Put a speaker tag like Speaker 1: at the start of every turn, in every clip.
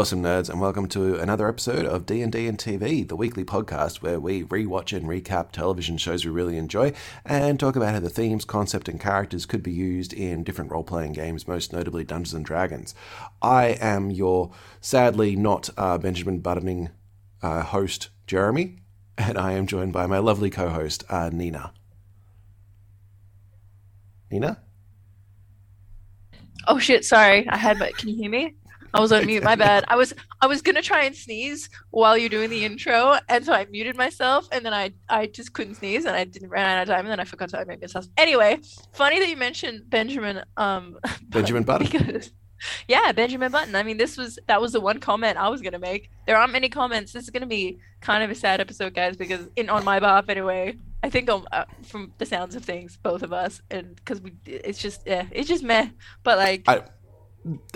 Speaker 1: Awesome nerds, and welcome to another episode of D and D and TV, the weekly podcast where we rewatch and recap television shows we really enjoy, and talk about how the themes, concept, and characters could be used in different role-playing games, most notably Dungeons and Dragons. I am your sadly not uh, Benjamin Buttoning uh, host, Jeremy, and I am joined by my lovely co-host, uh, Nina. Nina.
Speaker 2: Oh shit! Sorry, I had my. Can you hear me? I was on mute. My bad. I was I was gonna try and sneeze while you're doing the intro, and so I muted myself, and then I I just couldn't sneeze, and I didn't ran out of time, and then I forgot to unmute myself. Anyway, funny that you mentioned Benjamin. Um,
Speaker 1: Benjamin Button.
Speaker 2: Because, yeah, Benjamin Button. I mean, this was that was the one comment I was gonna make. There aren't many comments. This is gonna be kind of a sad episode, guys, because in on my behalf anyway. I think uh, from the sounds of things, both of us, and because we, it's just yeah, it's just meh. But like.
Speaker 1: I-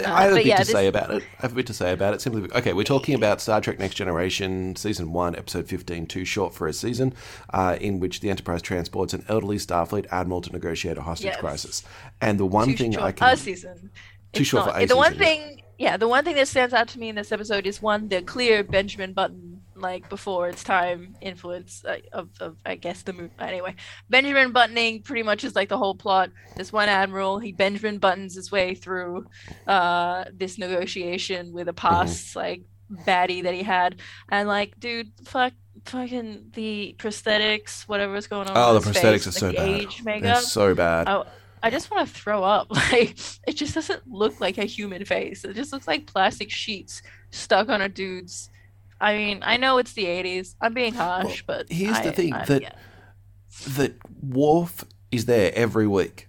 Speaker 1: I have a bit
Speaker 2: yeah,
Speaker 1: to
Speaker 2: this-
Speaker 1: say about it. I have a bit to say about it. Simply, okay, we're talking about Star Trek: Next Generation, season one, episode fifteen, too short for a season, uh, in which the Enterprise transports an elderly Starfleet admiral to negotiate a hostage
Speaker 2: Yes.
Speaker 1: crisis. And the one
Speaker 2: too
Speaker 1: thing
Speaker 2: short
Speaker 1: I
Speaker 2: for
Speaker 1: can
Speaker 2: a season.
Speaker 1: Too
Speaker 2: It's
Speaker 1: short
Speaker 2: not.
Speaker 1: for a
Speaker 2: the one
Speaker 1: season, yeah.
Speaker 2: thing, yeah, the one thing that stands out to me in this episode is one the clear Benjamin Button, like before its time, influence uh, of, of I guess the movie. Anyway, Benjamin Buttoning pretty much is like the whole plot. This one admiral, he Benjamin buttons his way through uh this negotiation with a
Speaker 1: Mm-hmm.
Speaker 2: past like baddie that he had, and like, dude, fuck. Fucking the prosthetics, whatever's going on.
Speaker 1: Oh,
Speaker 2: with
Speaker 1: the prosthetics
Speaker 2: face,
Speaker 1: are so bad.
Speaker 2: age
Speaker 1: They're
Speaker 2: makeup.
Speaker 1: so bad.
Speaker 2: I, I just want to throw up. Like it just doesn't look like a human face. It just looks like plastic sheets stuck on a dude's. I mean, I know it's the '80s. I'm being harsh, but
Speaker 1: here's the thing,
Speaker 2: I-
Speaker 1: that-
Speaker 2: yeah.
Speaker 1: That Worf is there every week.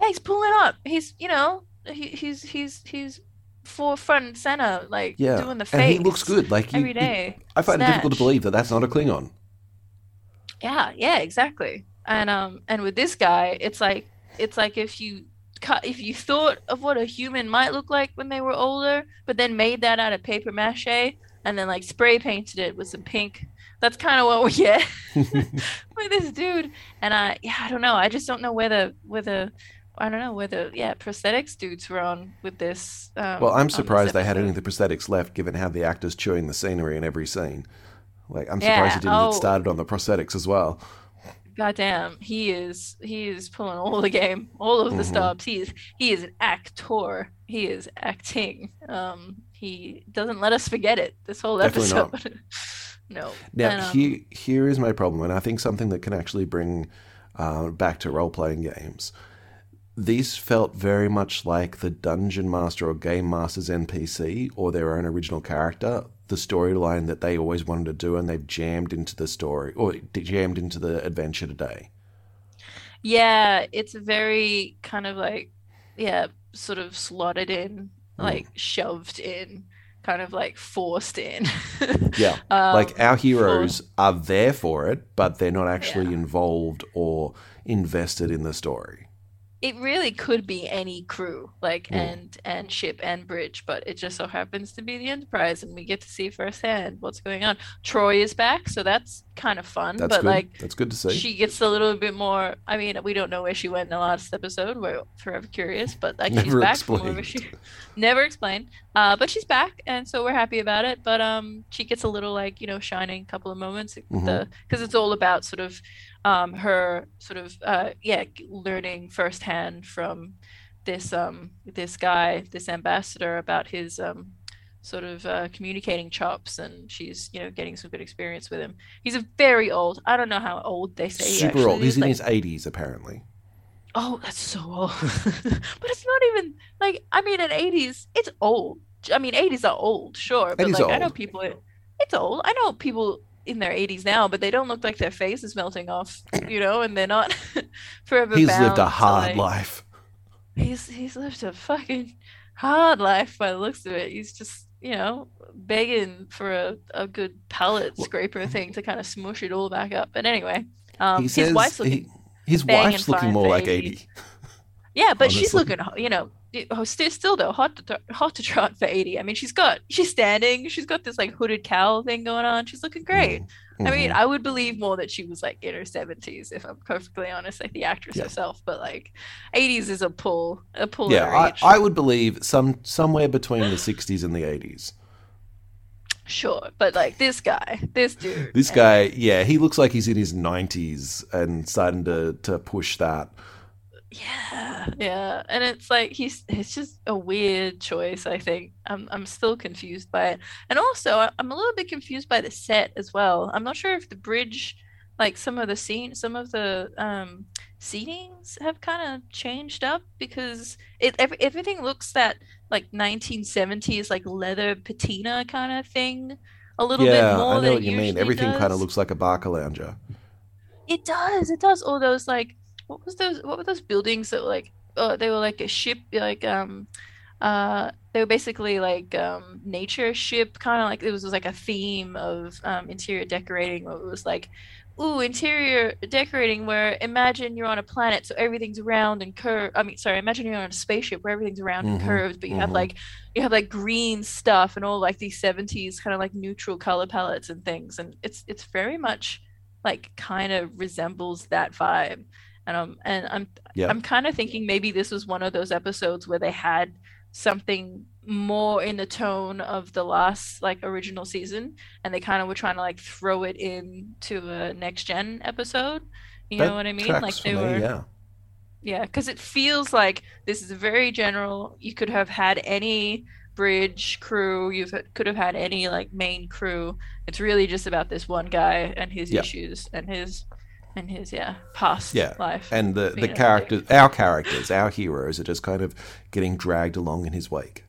Speaker 2: Yeah, he's pulling up. He's you know he, he's he's he's forefront and center, like
Speaker 1: Yeah,
Speaker 2: doing the face.
Speaker 1: and he looks good. Like you,
Speaker 2: every
Speaker 1: you-
Speaker 2: day.
Speaker 1: I find it difficult to believe that that's not a Klingon.
Speaker 2: Yeah, yeah, exactly. And um and with this guy, it's like it's like if you cut if you thought of what a human might look like when they were older, but then made that out of paper mache and then like spray painted it with some pink. That's kind of what we get with this dude. And I yeah, I don't know. I just don't know whether whether I don't know whether yeah, prosthetics dudes were on with this. Um,
Speaker 1: Well, I'm surprised they had any of the prosthetics left, given how the actors chewing the scenery in every scene. Like, I'm
Speaker 2: Yeah,
Speaker 1: surprised you didn't
Speaker 2: oh.
Speaker 1: get started on the prosthetics as well.
Speaker 2: Goddamn, he is he is pulling all the game, all of the
Speaker 1: Mhm.
Speaker 2: stops. He is he is an actor. He is acting. Um, he doesn't let us forget it. This whole
Speaker 1: Definitely
Speaker 2: episode. no.
Speaker 1: Now,
Speaker 2: And, um,
Speaker 1: here, here is my problem, and I think something that can actually bring uh, back to role playing games. These felt very much like the dungeon master or game master's NPC or their own original character, the storyline that they always wanted to do, and they've jammed into the story or jammed into the adventure today.
Speaker 2: Yeah, it's very kind of like yeah, sort of slotted in,
Speaker 1: Mm.
Speaker 2: like shoved in, kind of like forced in.
Speaker 1: Yeah,
Speaker 2: Um,
Speaker 1: like our heroes are there for it, but they're not actually
Speaker 2: Yeah.
Speaker 1: involved or invested in the story.
Speaker 2: It really could be any crew like
Speaker 1: Mm.
Speaker 2: and and ship and bridge but it just so happens to be the enterprise and we get to see firsthand what's going on troi is back so that's kind of fun
Speaker 1: That's
Speaker 2: but
Speaker 1: good.
Speaker 2: like
Speaker 1: That's good to see.
Speaker 2: she gets a little bit more i mean we don't know where she went in the last episode we're forever curious but like she's
Speaker 1: Never
Speaker 2: back from wherever
Speaker 1: explained.
Speaker 2: she never explained uh but she's back and so we're happy about it but um she gets a little like you know shining couple of moments the because it's all about sort of um her sort of uh yeah learning firsthand from this um this guy this ambassador about his um sort of uh, communicating chops and she's you know getting some good experience with him he's a very old i don't know how old they say
Speaker 1: Super
Speaker 2: actually
Speaker 1: old. He's
Speaker 2: is,
Speaker 1: in
Speaker 2: like-
Speaker 1: his 80s, apparently.
Speaker 2: Oh, that's so old. but it's not even like I mean, in eighties, it's old. I mean, eighties are old, sure, but
Speaker 1: 80s
Speaker 2: like
Speaker 1: are
Speaker 2: I know
Speaker 1: old.
Speaker 2: people. It's old. I know people in their eighties now, but they don't look like their face is melting off, you know, and they're not forever.
Speaker 1: He's lived a hard
Speaker 2: like-
Speaker 1: life.
Speaker 2: He's he's lived a fucking hard life by the looks of it. He's just you know begging for a, a good palate scraper thing to kind of smush it all back up. But anyway, um, his wife's looking
Speaker 1: he, his wife's looking more like
Speaker 2: 80.
Speaker 1: 80.
Speaker 2: Yeah, but she's looking, you know, still, still though, hot to hot to trot for 80. I mean, she's got she's standing, she's got this like hooded cowl thing going on. She's looking great. Mm-hmm. I mean, I would believe more that she was like in her 70s, if I'm perfectly honest, like the actress yeah. herself. But like 80s is a pull, a pull.
Speaker 1: Yeah, I, I would believe some somewhere between the 60s and the 80s.
Speaker 2: Sure, but like this guy, this dude,
Speaker 1: this guy, yeah, he looks like he's in his 90s and starting to to push that.
Speaker 2: Yeah, yeah, and it's like he's it's just a weird choice. I think I'm I'm still confused by it, and also I'm a little bit confused by the set as well. I'm not sure if the bridge, like some of the scene, some of the um seatings have kind of changed up because it every, everything looks that like 1970s like leather patina kind of thing a little
Speaker 1: yeah,
Speaker 2: bit more.
Speaker 1: I know what you mean. Everything kind of looks like a Barcalounger.
Speaker 2: It does. It does. All those like what was those what were those buildings that were like oh they were like a ship like um uh they were basically like um nature ship kind of like it was, was like a theme of um interior decorating where it was like ooh interior decorating where imagine you're on a planet so everything's round and curved i mean sorry imagine you're on a spaceship where everything's round mm-hmm, and curved but you mm-hmm. have like you have like green stuff and all like these 70s kind of like neutral color palettes and things and it's it's very much like kind of resembles that vibe and um and I'm yep. I'm kind of thinking maybe this was one of those episodes where they had something more in the tone of the last like original season and they kind of were trying to like throw it in to a next gen episode. You that know what i mean? like they were yeah. Yeah because it feels like this is very general. You could have had any bridge crew you could have had any like main crew. It's really just about this one guy and his yep. issues and his and his yeah past yeah. life.
Speaker 1: And the the characters, our characters, our heroes are just kind of getting dragged along in his wake.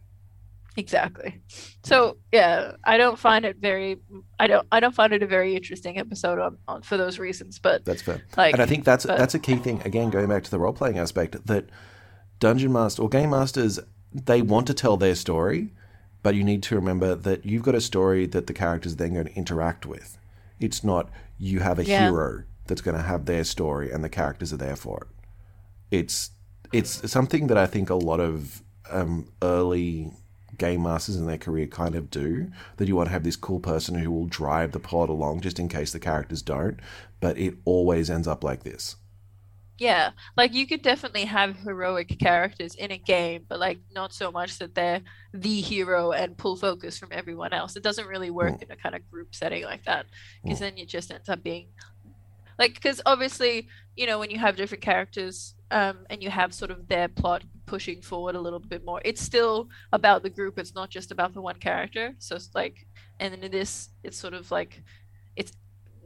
Speaker 2: Exactly. So yeah, I don't find it very. I don't. I don't find it a very interesting episode on, on for those reasons. But
Speaker 1: that's fair. Like, and I think that's but, that's a key thing. Again, going back to the role playing aspect, that dungeon master or game masters they want to tell their story, but you need to remember that you've got a story that the characters then going to interact with. It's not you have a yeah. hero that's going to have their story and the characters are there for it. It's it's something that I think a lot of um, early game masters in their career kind of do. That you want to have this cool person who will drive the plot along just in case the characters don't, but it always ends up like this.
Speaker 2: Yeah, like you could definitely have heroic characters in a game, but like not so much that they're the hero and pull focus from everyone else. It doesn't really work mm. in a kind of group setting like that because mm. then it just ends up being like because obviously you know when you have different characters um, and you have sort of their plot pushing forward a little bit more it's still about the group it's not just about the one character. So it's like and then in this it's sort of like it's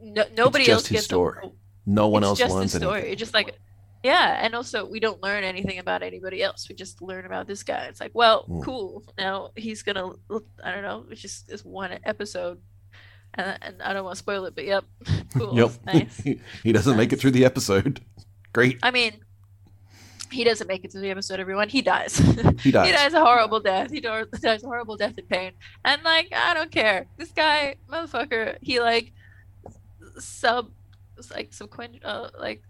Speaker 2: no, nobody
Speaker 1: it's
Speaker 2: else
Speaker 1: gets story. a, no one else
Speaker 2: just
Speaker 1: learns
Speaker 2: story.
Speaker 1: anything.
Speaker 2: it's just like yeah and also we don't learn anything about anybody else. We just learn about this guy. It's like well mm. cool. Now he's gonna i don't know it's just this one episode and, and I don't want to spoil it, but yep, cool.
Speaker 1: Yep,
Speaker 2: nice.
Speaker 1: he doesn't nice. make it through the episode. Great.
Speaker 2: I mean, he doesn't make it through the episode. Everyone, he dies.
Speaker 1: He dies.
Speaker 2: he dies a horrible death. He dies a horrible death in pain. And like, I don't care. This guy, motherfucker, he like sub, like subsequent, uh, like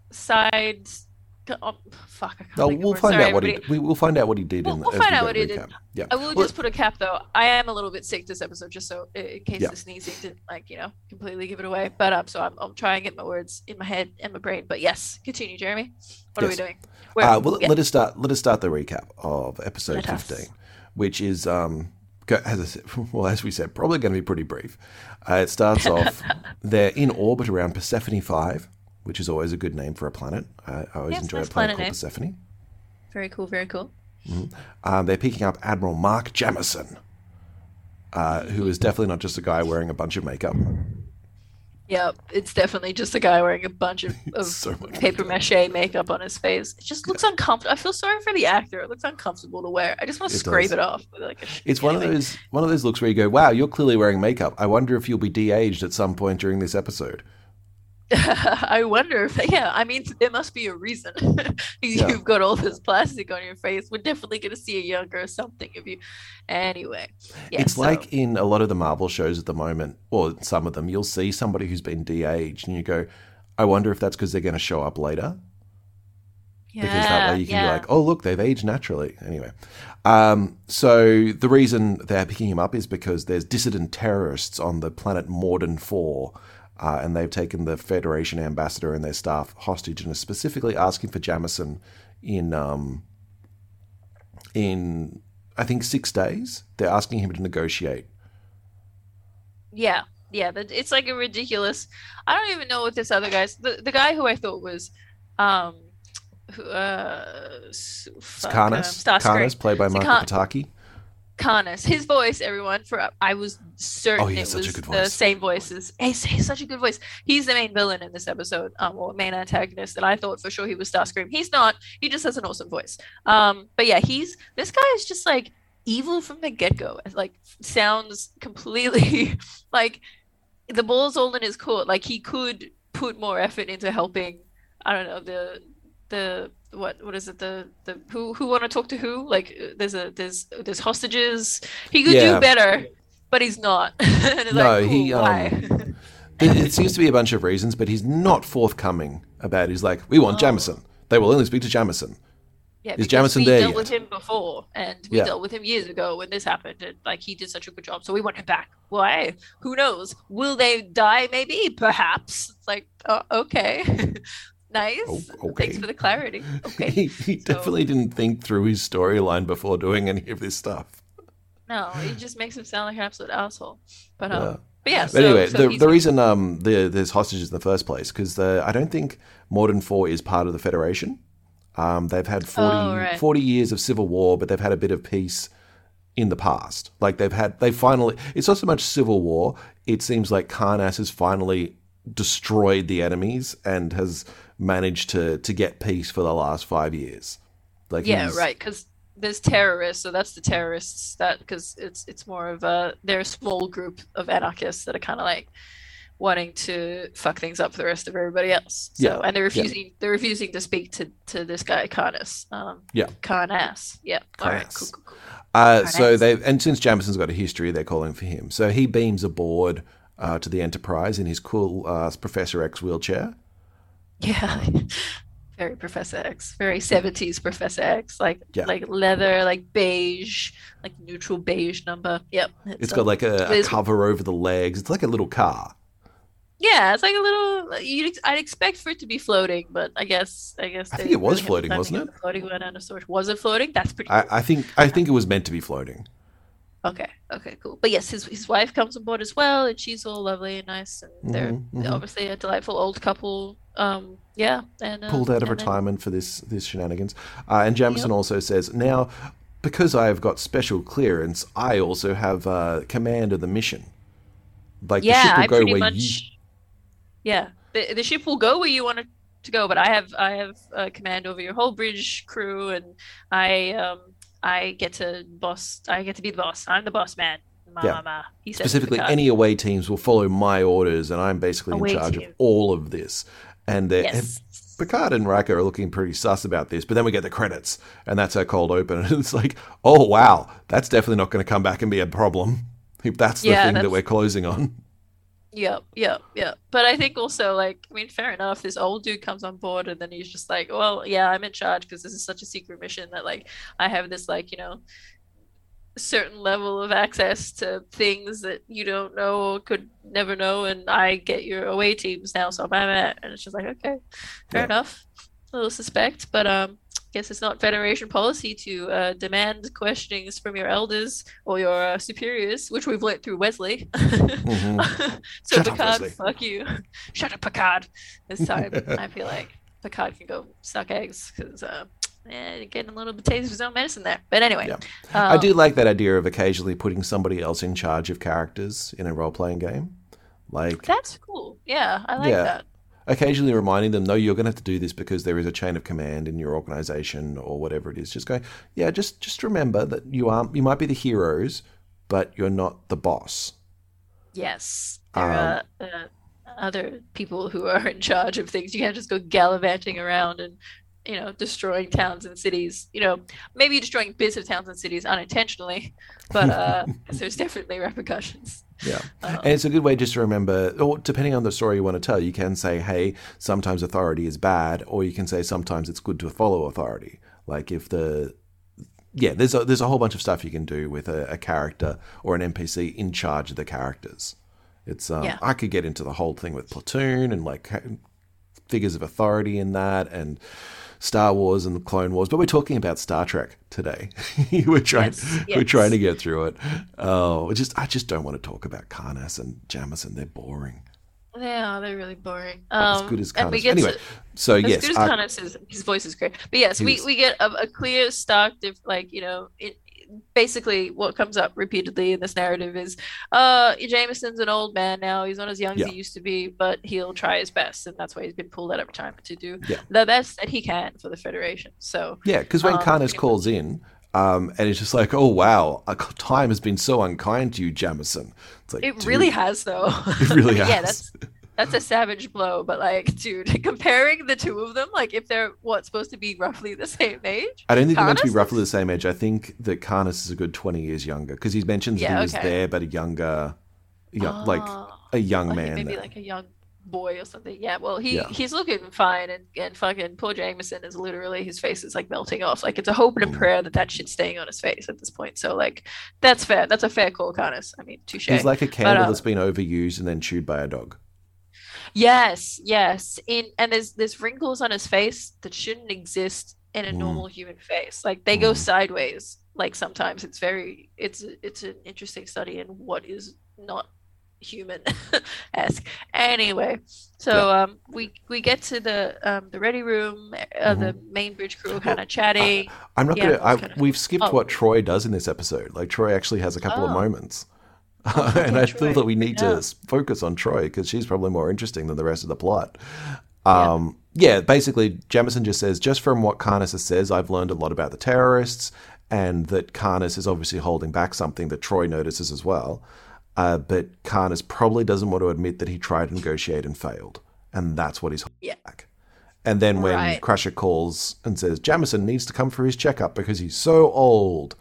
Speaker 2: Oh, fuck! I
Speaker 1: can't we'll find Sorry, out what he. We, will find out what he did.
Speaker 2: We'll,
Speaker 1: in,
Speaker 2: we'll find out what he did. Yeah. I will well, just put a cap though. I am a little bit sick this episode, just so in case yeah. the sneezing didn't like you know completely give it away. But um, so I'm, I'm trying to get my words in my head and my brain. But yes, continue, Jeremy. What yes. are we doing?
Speaker 1: Where, uh, well, yeah. let us start. Let us start the recap of episode let 15, us. which is um, as I said, well, as we said, probably going to be pretty brief. Uh, it starts off they're in orbit around Persephone Five which is always a good name for a planet. I, I always enjoy a planet, planet called. Persephone.
Speaker 2: Very cool, very cool.
Speaker 1: Mm-hmm. Um, they're picking up Admiral Mark Jameson, uh, who is definitely not just a guy wearing a bunch of makeup.
Speaker 2: Yep, it's definitely just a guy wearing a bunch of, of so paper mache makeup on his face. It just looks yeah. uncomfortable. I feel sorry for the actor. It looks uncomfortable to wear. I just want to scrape does. it off. Like
Speaker 1: it's one of those one of those looks where you go, "Wow, you're clearly wearing makeup. I wonder if you'll be de-aged at some point during this episode."
Speaker 2: I wonder if, yeah, I mean, there must be a reason. You've got all this plastic on your face. We're definitely going to see a younger something of you. Anyway,
Speaker 1: yeah, it's so. like in a lot of the Marvel shows at the moment, or some of them, you'll see somebody who's been de aged and you go, I wonder if that's because they're going to show up later.
Speaker 2: Yeah,
Speaker 1: because that way you can
Speaker 2: yeah.
Speaker 1: be like, oh look, they've aged naturally. Anyway, um, so the reason they're picking him up is because there's dissident terrorists on the planet Mordan Four. Uh, and they've taken the Federation ambassador and their staff hostage and are specifically asking for Jameson in um, in I think six days. They're asking him to negotiate.
Speaker 2: Yeah, yeah. but It's like a ridiculous. I don't even know what this other guy's. The the guy who I thought was, um, who uh, fuck, um,
Speaker 1: Karnas. Karnas, played by Michael Pataki.
Speaker 2: Karnas. His voice, everyone. For I was certain
Speaker 1: Oh,
Speaker 2: it
Speaker 1: has such a
Speaker 2: was the same voices. He's, he's such a good voice. He's the main villain in this episode, um, or main antagonist. And I thought for sure he was Starscream. He's not. He just has an awesome voice. Um, but yeah, he's this guy is just like evil from the get go. Like sounds completely like the ball's all in his court. Like he could put more effort into helping. I don't know the the what what is it the the who who want to talk to who like uh, there's a there's there's hostages he could
Speaker 1: Yeah.
Speaker 2: do better but he's not
Speaker 1: No,
Speaker 2: like,
Speaker 1: he, um, It, it seems to be a bunch of reasons, but he's not forthcoming about. it. He's like, we want
Speaker 2: Oh.
Speaker 1: Jameson. They will only speak to Jameson.
Speaker 2: yeah,
Speaker 1: is Jameson
Speaker 2: we
Speaker 1: there
Speaker 2: dealt
Speaker 1: yet?
Speaker 2: with him before and we
Speaker 1: Yeah.
Speaker 2: dealt with him years ago when this happened and like he did such a good job so we want him back why who knows will they die maybe perhaps it's like uh, okay nice
Speaker 1: O- okay.
Speaker 2: thanks for the clarity okay
Speaker 1: He, he definitely didn't think through his storyline before doing any of this stuff.
Speaker 2: No, he just makes him sound like an absolute asshole. But um,
Speaker 1: Yeah.
Speaker 2: but yeah.
Speaker 1: But
Speaker 2: So,
Speaker 1: anyway,
Speaker 2: so
Speaker 1: the, the reason um, the, there's hostages in the first place because I don't think Mordan Four is part of the Federation. Um, they've had 40,
Speaker 2: Oh, right.
Speaker 1: 40 years of civil war, but they've had a bit of peace in the past. Like they've had, they finally. It's not so much civil war. It seems like Karnas has finally destroyed the enemies and has managed to to get peace for the last five years. Like
Speaker 2: yeah,
Speaker 1: he's-
Speaker 2: right. Because there's terrorists, so that's the terrorists. That because it's it's more of a they're a small group of anarchists that are kind of like wanting to fuck things up for the rest of everybody else. So
Speaker 1: Yeah,
Speaker 2: and they're refusing they're refusing to speak to to this guy Karnas. Um,
Speaker 1: Yeah.
Speaker 2: Karnas. Yeah. All right. Cool. Cool. Cool.
Speaker 1: Uh, so they and since Jameson's got a history, they're calling for him. So he beams aboard uh, to the Enterprise in his cool uh, Professor X wheelchair.
Speaker 2: Yeah. Very Professor X. Very 70s Professor X. Like
Speaker 1: Yeah.
Speaker 2: like leather, like beige, like neutral beige number. Yep.
Speaker 1: It's
Speaker 2: a-
Speaker 1: got like a, a cover over the legs. It's like a little car.
Speaker 2: Yeah, it's like a little. You'd, I'd expect for it to be floating, but I guess I guess
Speaker 1: I think it was
Speaker 2: really
Speaker 1: floating, wasn't it?
Speaker 2: Floating one storage. Was it floating? That's pretty.
Speaker 1: I,
Speaker 2: cool.
Speaker 1: I think I think it was meant to be floating.
Speaker 2: Okay, okay, cool. But yes, his his wife comes on board as well, and she's all lovely and nice, and they're
Speaker 1: Mhm, mhm.
Speaker 2: obviously a delightful old couple. Um, yeah, and uh,
Speaker 1: Pulled out of
Speaker 2: and then-
Speaker 1: retirement for this this shenanigans. Uh, and Jamison also says now, because I have got special clearance, I also have uh, command of the mission. Like the
Speaker 2: yeah,
Speaker 1: ship will
Speaker 2: I
Speaker 1: go
Speaker 2: pretty
Speaker 1: where
Speaker 2: much.
Speaker 1: you.
Speaker 2: Yeah, the the ship will go where you want it to go, but I have I have uh, command over your whole bridge crew, and I um I get to boss. I get to be the boss. I'm the boss man. Ma,
Speaker 1: Yeah.
Speaker 2: ma, ma. He
Speaker 1: Specifically, any away teams will follow my orders, and I'm basically
Speaker 2: Away
Speaker 1: in charge
Speaker 2: team.
Speaker 1: of all of this. And they're,
Speaker 2: Yes.
Speaker 1: Picard and Riker are looking pretty sus about this, but then we get the credits, and that's our cold open, and it's like, oh wow, that's definitely not going to come back and be a problem. If that's the
Speaker 2: Yeah,
Speaker 1: thing that we're closing on.
Speaker 2: Yep, yep, yep. But I think also, like, I mean, fair enough. This old dude comes on board, and then he's just like, "Well, yeah, I'm in charge because this is such a secret mission that, like, I have this, like, you know, certain level of access to things that you don't know or could never know, and I get your away teams now, so I'm at." And it's just like, okay, fair
Speaker 1: Yeah.
Speaker 2: enough. A little suspect, but um, guess it's not Federation policy to uh, demand questionings from your elders or your uh, superiors, which we've learnt through Wesley.
Speaker 1: Mhm.
Speaker 2: so
Speaker 1: Shut up,
Speaker 2: Picard,
Speaker 1: Wesley.
Speaker 2: fuck you. Shut up, Picard. This time, I feel like Picard can go suck eggs because uh, eh, getting a little bit taste of his own medicine there. But anyway,
Speaker 1: Yeah.
Speaker 2: um,
Speaker 1: I do like that idea of occasionally putting somebody else in charge of characters in a role playing game. Like,
Speaker 2: That's cool. Yeah, I like
Speaker 1: Yeah.
Speaker 2: that.
Speaker 1: occasionally reminding them, no, you're going to have to do this because there is a chain of command in your organization or whatever it is. Just go, yeah, just just remember that you are you might be the heroes, but you're not the boss.
Speaker 2: Yes, there
Speaker 1: Um,
Speaker 2: are uh, other people who are in charge of things. You can't just go gallivanting around and you know destroying towns and cities. You know, maybe destroying bits of towns and cities unintentionally, but uh, there's definitely repercussions.
Speaker 1: Yeah.
Speaker 2: Um,
Speaker 1: and it's a good way just to remember, or depending on the story you want to tell, you can say, hey, sometimes authority is bad, or you can say sometimes it's good to follow authority. Like if the yeah, there's a, there's a whole bunch of stuff you can do with a, a character or an NPC in charge of the characters. It's um,
Speaker 2: Yeah.
Speaker 1: I could get into the whole thing with platoon and like figures of authority in that and Star Wars and the Clone Wars, but we're talking about Star Trek today. we're trying
Speaker 2: Yes,
Speaker 1: we're trying to get through it. Oh, I just I just don't want to talk about Karnas and Jameson. They're boring.
Speaker 2: they are. They're really boring.
Speaker 1: As
Speaker 2: Um,
Speaker 1: good as
Speaker 2: and we
Speaker 1: Karnas. Anyway,
Speaker 2: to-
Speaker 1: so
Speaker 2: as
Speaker 1: yes,
Speaker 2: good as Karnas is, his voice is great. But yes, we,
Speaker 1: is.
Speaker 2: we get a, a clear, stark, diff, like, you know, it, basically what comes up repeatedly in this narrative is uh Jameson's an old man now. He's not as young
Speaker 1: Yeah.
Speaker 2: as he used to be, but he'll try his best. And that's why he's been pulled out of retirement to do
Speaker 1: Yeah.
Speaker 2: the best that he can for the Federation. So,
Speaker 1: Yeah, because when
Speaker 2: Um,
Speaker 1: Karnas calls in, um, and it's just like, oh wow, time has been so unkind to you, Jameson. It's like
Speaker 2: it
Speaker 1: dude,
Speaker 2: really has, though.
Speaker 1: It really
Speaker 2: yeah,
Speaker 1: has.
Speaker 2: that's. That's a savage blow, but like, dude, comparing the two of them, like if they're what supposed to be roughly the same age,
Speaker 1: I don't think they're meant to be roughly the same age. I think that Karnas is a good twenty years younger because he mentions that
Speaker 2: Yeah,
Speaker 1: he was
Speaker 2: okay.
Speaker 1: there, but a younger, young, like
Speaker 2: Ah.
Speaker 1: a young
Speaker 2: Like,
Speaker 1: man.
Speaker 2: maybe
Speaker 1: there.
Speaker 2: like a young boy or something. Yeah, well, he
Speaker 1: Yeah.
Speaker 2: he's looking fine, and and fucking poor Jameson is literally his face is like melting off. Like it's a hope and a
Speaker 1: Mm.
Speaker 2: prayer that that shit's staying on his face at this point. So like, that's fair. That's a fair call, Karnas. I mean, touche.
Speaker 1: He's like a candle
Speaker 2: uh,
Speaker 1: that's been overused and then chewed by a dog.
Speaker 2: Yes, yes. In and there's there's wrinkles on his face that shouldn't exist in a
Speaker 1: Mm.
Speaker 2: normal human face. Like they go
Speaker 1: Mm.
Speaker 2: sideways. Like sometimes it's very it's it's an interesting study in what is not human esque. Anyway, so um we we get to the um the ready room, uh, the main bridge crew kind of chatting.
Speaker 1: I'm not
Speaker 2: Yeah,
Speaker 1: gonna. I,
Speaker 2: kinda-
Speaker 1: we've skipped
Speaker 2: oh.
Speaker 1: what Troi does in this episode. Like Troi actually has a couple of
Speaker 2: Oh.
Speaker 1: moments,
Speaker 2: Oh,
Speaker 1: and I feel that we need
Speaker 2: Yeah.
Speaker 1: to focus on Troi because she's probably more interesting than the rest of the plot. Um, yeah. basically, Jameson just says, just from what Karnas says, I've learned a lot about the terrorists, and that Karnas is obviously holding back something that Troi notices as well. Uh, but Karnas probably doesn't want to admit that he tried to negotiate and failed, and that's what he's holding
Speaker 2: Yeah.
Speaker 1: back. And then when
Speaker 2: Right.
Speaker 1: Crusher calls and says Jameson needs to come for his checkup because he's so old,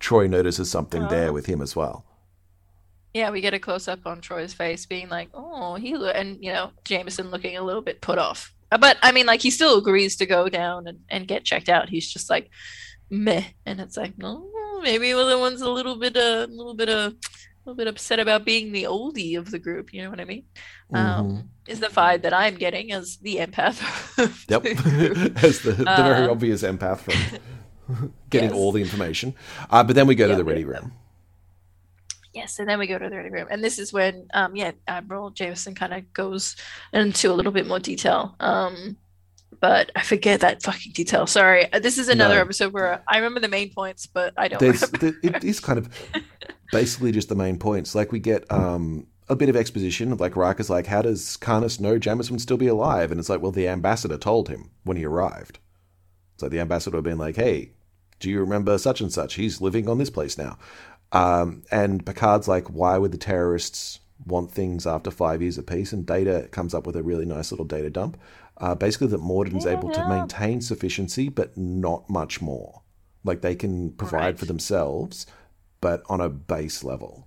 Speaker 1: Troi notices something there
Speaker 2: Oh.
Speaker 1: with him as well.
Speaker 2: Yeah, we get a close up on Troi's face, being like, "Oh, he," and you know, Jameson looking a little bit put off. Uh, But I mean, like, he still agrees to go down and, and get checked out. He's just like, meh, and it's like, no, maybe the other one's a little bit, a little bit, a little bit upset about being the oldie of the group. You know what I mean?
Speaker 1: Mhm.
Speaker 2: Um, is the vibe that I'm getting as the empath.
Speaker 1: Yep,
Speaker 2: the
Speaker 1: as the, the very
Speaker 2: Uh,
Speaker 1: obvious empath from getting
Speaker 2: Yes.
Speaker 1: all the information. Uh, but then we go to the ready room.
Speaker 2: Yes, and then we go to the ready room, and this is when, um, yeah, Admiral Jameson kind of goes into a little bit more detail. Um, but I forget that fucking detail. Sorry, Uh, this is another
Speaker 1: No.
Speaker 2: episode where I remember the main points, but I don't
Speaker 1: there, it is kind of basically just the main points. Like we get um, a bit of exposition of like Riker's like, how does Karnas know Jameson still be alive? And it's like, well, the ambassador told him when he arrived. So the ambassador have been like, hey, do you remember such and such? He's living on this place now. Um, and Picard's like, why would the terrorists want things after five years of peace? And Data comes up with a really nice little data dump. Uh, basically, that Mordan's able to maintain sufficiency, but not much more. Like they can provide
Speaker 2: Right.
Speaker 1: for themselves, but on a base level.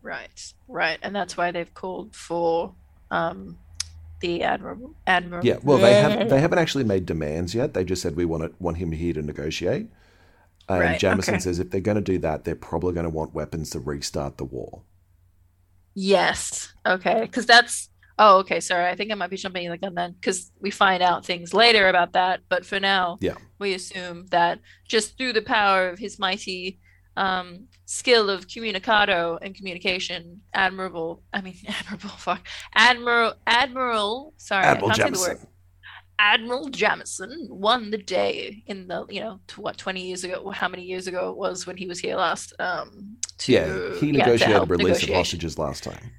Speaker 2: Right, right, and that's why they've called for um, the admiral. Admiral.
Speaker 1: Yeah, well, they have they haven't actually made demands yet. They just said we want it, want him here to negotiate. And
Speaker 2: Right,
Speaker 1: Jameson
Speaker 2: okay.
Speaker 1: says if they're going to do that, they're probably going to want weapons to restart the war.
Speaker 2: Yes. Okay. Because that's. Oh, okay. Sorry. I think I might be jumping the gun then because we find out things later about that. But for now,
Speaker 1: Yeah.
Speaker 2: we assume that just through the power of his mighty um, skill of communicado and communication, admirable. I mean, admirable. Fuck. Admiral. Admiral. Sorry,
Speaker 1: Admiral
Speaker 2: I Admiral Jameson won the day in the you know to what 20 years ago how many years ago it was when he was here last um to
Speaker 1: Yeah, he
Speaker 2: yeah,
Speaker 1: negotiated
Speaker 2: help
Speaker 1: release of hostages last time.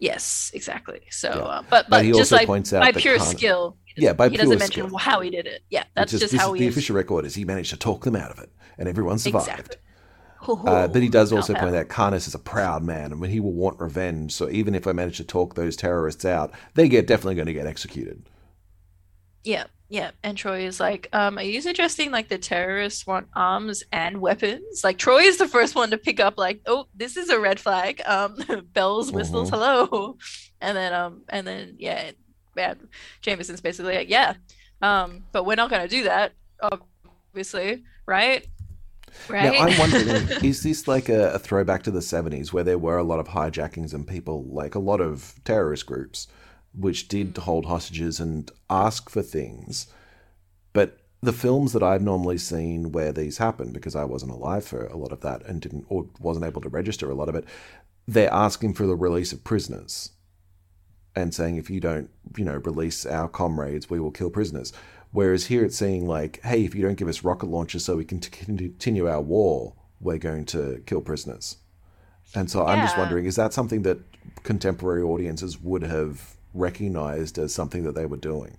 Speaker 2: Yes, exactly. So,
Speaker 1: Yeah.
Speaker 2: uh, but
Speaker 1: But
Speaker 2: but
Speaker 1: he
Speaker 2: just
Speaker 1: also
Speaker 2: like
Speaker 1: points out
Speaker 2: by pure
Speaker 1: Khan-
Speaker 2: skill,
Speaker 1: Yeah, by
Speaker 2: doesn't, he doesn't
Speaker 1: pure
Speaker 2: mention
Speaker 1: skill.
Speaker 2: how he did it. Yeah, that's just,
Speaker 1: this
Speaker 2: how
Speaker 1: is
Speaker 2: he
Speaker 1: the official record is he managed to talk them out of it, and everyone survived.
Speaker 2: exactly.
Speaker 1: Uh, but he does also point out Karnas is a proud man, and when he will want revenge. So even if I manage to talk those terrorists out, they get definitely going to get executed.
Speaker 2: Yeah, Yeah, and Troi is like, um, are you suggesting like the terrorists want arms and weapons? Like Troi is the first one to pick up like, oh, this is a red flag. Um, bells, whistles,
Speaker 1: Mhm.
Speaker 2: hello. And then um, and then yeah, yeah, Jameson's basically like, yeah. Um, but we're not gonna do that, obviously, right?
Speaker 1: Now, I'm wondering, is this like a, a throwback to the 70s where there were a lot of hijackings and people, like a lot of terrorist groups, which did hold hostages and ask for things? But the films that I've normally seen where these happen, because I wasn't alive for a lot of that and didn't, or wasn't able to register a lot of it, they're asking for the release of prisoners and saying, if you don't, you know, release our comrades, we will kill prisoners. Whereas here it's saying like, hey, if you don't give us rocket launchers so we can t- continue our war, we're going to kill prisoners. And so I'm just wondering, is that something that contemporary audiences would have recognized as something that they were doing?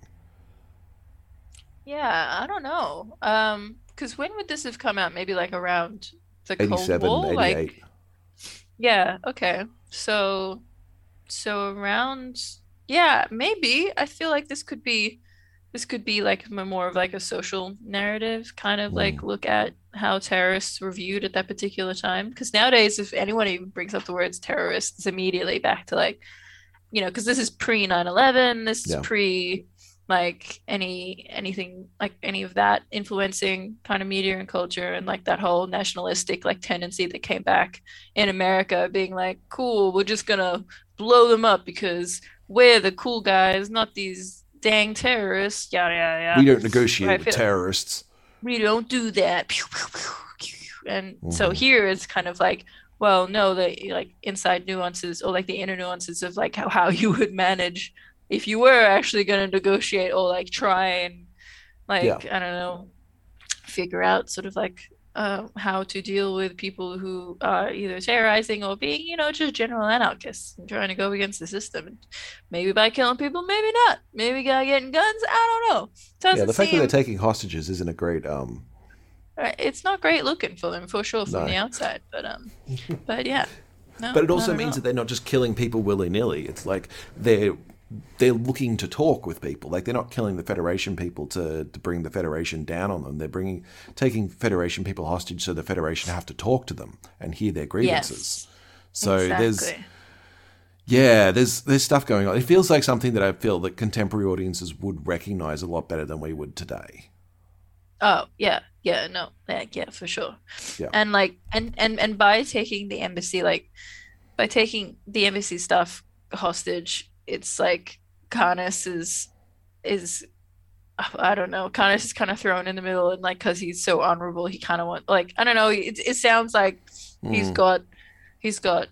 Speaker 2: Yeah, I don't know. Um, because when would this have come out? Maybe like around the Cold
Speaker 1: 87,
Speaker 2: War?
Speaker 1: 88.
Speaker 2: Like, yeah, okay. So, so around, yeah, maybe. I feel like this could be, this could be like more of like a social narrative, kind of like look at how terrorists were viewed at that particular time. Because nowadays, if anyone even brings up the words terrorists, it's immediately back to like, you know, because this is pre 9/11, this is
Speaker 1: Yeah.
Speaker 2: pre like any anything like any of that influencing kind of media and culture and like that whole nationalistic like tendency that came back in America being like cool we're just gonna blow them up because we're the cool guys not these dang terrorists yada yada yada
Speaker 1: We don't negotiate
Speaker 2: Right,
Speaker 1: with terrorists.
Speaker 2: we don't do that. And so
Speaker 1: Mhm.
Speaker 2: here it's kind of like, well, no, the like inside nuances or like the inner nuances of like how, how you would manage if you were actually going to negotiate or like try and like,
Speaker 1: Yeah.
Speaker 2: I don't know, figure out sort of like uh, how to deal with people who are either terrorizing or being, you know, just general anarchists and trying to go against the system. And maybe by killing people, maybe not. Maybe by getting guns. I don't know.
Speaker 1: Yeah,
Speaker 2: Doesn't
Speaker 1: the fact that they're taking hostages isn't a great. um
Speaker 2: It's not great looking for them for sure from
Speaker 1: No.
Speaker 2: the outside, but um, but yeah, no,
Speaker 1: But it also means
Speaker 2: all.
Speaker 1: that they're not just killing people willy nilly. It's like they're they're looking to talk with people. Like they're not killing the Federation people to, to bring the Federation down on them. They're bringing taking Federation people hostage so the Federation have to talk to them and hear their grievances.
Speaker 2: Yes,
Speaker 1: So there's yeah, there's there's stuff going on. It feels like something that I feel that contemporary audiences would recognize a lot better than we would today.
Speaker 2: Oh yeah, yeah, no, yeah, yeah, for sure.
Speaker 1: Yeah.
Speaker 2: And like, and and and by taking the embassy, like, by taking the embassy stuff hostage, it's like Karnas is is I don't know. Karnas is kind of thrown in the middle, and like, because he's so honorable, he kind of want like I don't know. It it sounds like he's
Speaker 1: hmm.
Speaker 2: got he's got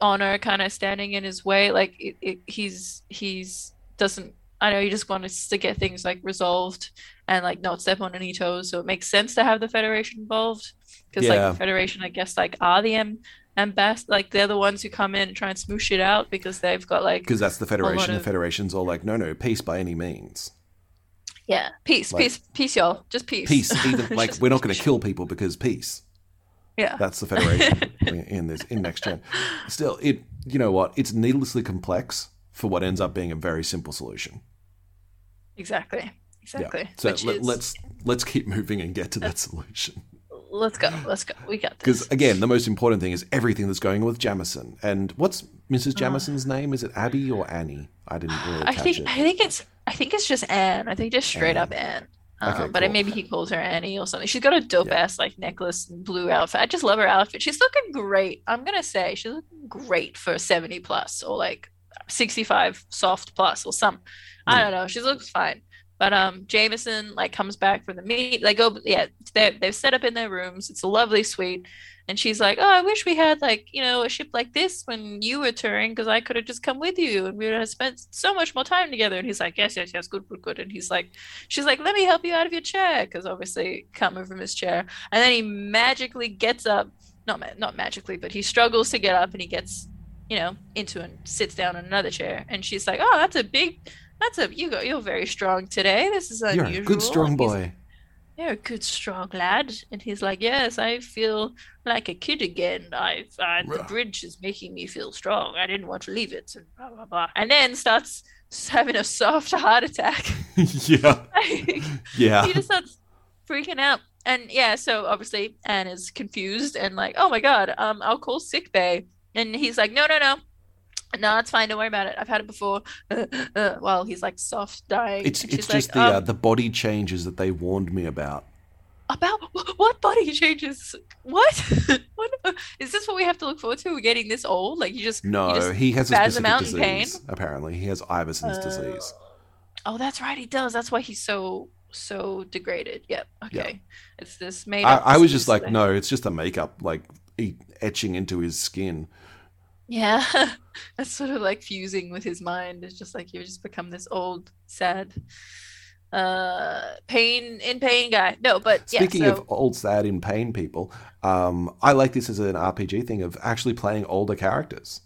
Speaker 2: honor kind of standing in his way like it, it, he's he's doesn't i know you just wants to get things like resolved and like not step on any toes so it makes sense to have the federation involved because like the federation i guess like are the am ambas like they're the ones who come in and try and smoosh it out because they've got like
Speaker 1: Because that's the Federation.
Speaker 2: of-
Speaker 1: The Federation's all like, no, no, peace by any means.
Speaker 2: yeah peace
Speaker 1: like-
Speaker 2: peace peace y'all just peace
Speaker 1: Peace. Even like we're not going to kill people because peace.
Speaker 2: yeah
Speaker 1: That's the Federation in this in next gen. Still, it you know what? It's needlessly complex for what ends up being a very simple solution.
Speaker 2: Exactly exactly
Speaker 1: So
Speaker 2: Which
Speaker 1: let,
Speaker 2: is-
Speaker 1: let's let's keep moving and get to that solution.
Speaker 2: let's go let's go we got
Speaker 1: Because again, the most important thing is everything that's going on with Jameson. And what's Mrs.
Speaker 2: Uh.
Speaker 1: Jameson's name? Is it Abby or Annie? I didn't really
Speaker 2: I
Speaker 1: catch
Speaker 2: think
Speaker 1: it.
Speaker 2: I think it's I think it's just Anne. I think just straight up Anne. Um,
Speaker 1: Okay,
Speaker 2: but
Speaker 1: cool.
Speaker 2: maybe he calls her Annie or something. She's got a dope
Speaker 1: Yeah.
Speaker 2: ass like necklace and blue outfit. I just love her outfit. She's looking great. I'm gonna say she's looking great for 70 plus or like 65 soft plus or some. I
Speaker 1: Hmm.
Speaker 2: don't know. She looks fine. But um, Jameson like comes back from the meet. They go, yeah, they they've set up in their rooms. It's a lovely suite, and she's like, "Oh, I wish we had like you know a ship like this when you were touring, because I could have just come with you, and we would have spent so much more time together." And he's like, "Yes, yes, yes, good, good, good." And he's like, "She's like, let me help you out of your chair," because obviously can't move from his chair. And then he magically gets up, not ma- not magically, but he struggles to get up, and he gets, you know, into and sits down in another chair. And she's like, "Oh, that's a big." That's a you go. You're very strong today. This is unusual."
Speaker 1: You're a good, strong boy.
Speaker 2: you're a good, strong lad. And he's like, Yes, I feel like a kid again. I, I the bridge is making me feel strong. I didn't want to leave it. And blah blah blah. And then starts having a soft heart attack.
Speaker 1: yeah. yeah.
Speaker 2: he just starts freaking out. And yeah, so obviously Anne is confused and like, oh my god, um, I'll call sick bay. And he's like, no, no, no. No, it's fine. Don't worry about it. I've had it before. Uh, uh, while he's like soft dying.
Speaker 1: It's it's just
Speaker 2: like,
Speaker 1: the uh,
Speaker 2: um,
Speaker 1: the body changes that they warned me about.
Speaker 2: about what body changes? What? what? Is this what we have to look forward to? We're getting this old? Like you just
Speaker 1: No,
Speaker 2: you just
Speaker 1: he has a specific
Speaker 2: out in pain?
Speaker 1: disease. Apparently, he has Iverson's
Speaker 2: Uh,
Speaker 1: disease.
Speaker 2: Oh, that's right. He does. That's why he's so so degraded. Yep. Okay. It's this made.
Speaker 1: I,
Speaker 2: up
Speaker 1: I was just like,
Speaker 2: that-
Speaker 1: no, it's just a makeup like etching into his skin.
Speaker 2: Yeah. That's sort of like fusing with his mind. It's just like you just become this old, sad, uh, pain in pain guy. No, but yeah.
Speaker 1: Speaking
Speaker 2: so,
Speaker 1: of old, sad, in pain people, um, I like this as an RPG thing of actually playing older characters.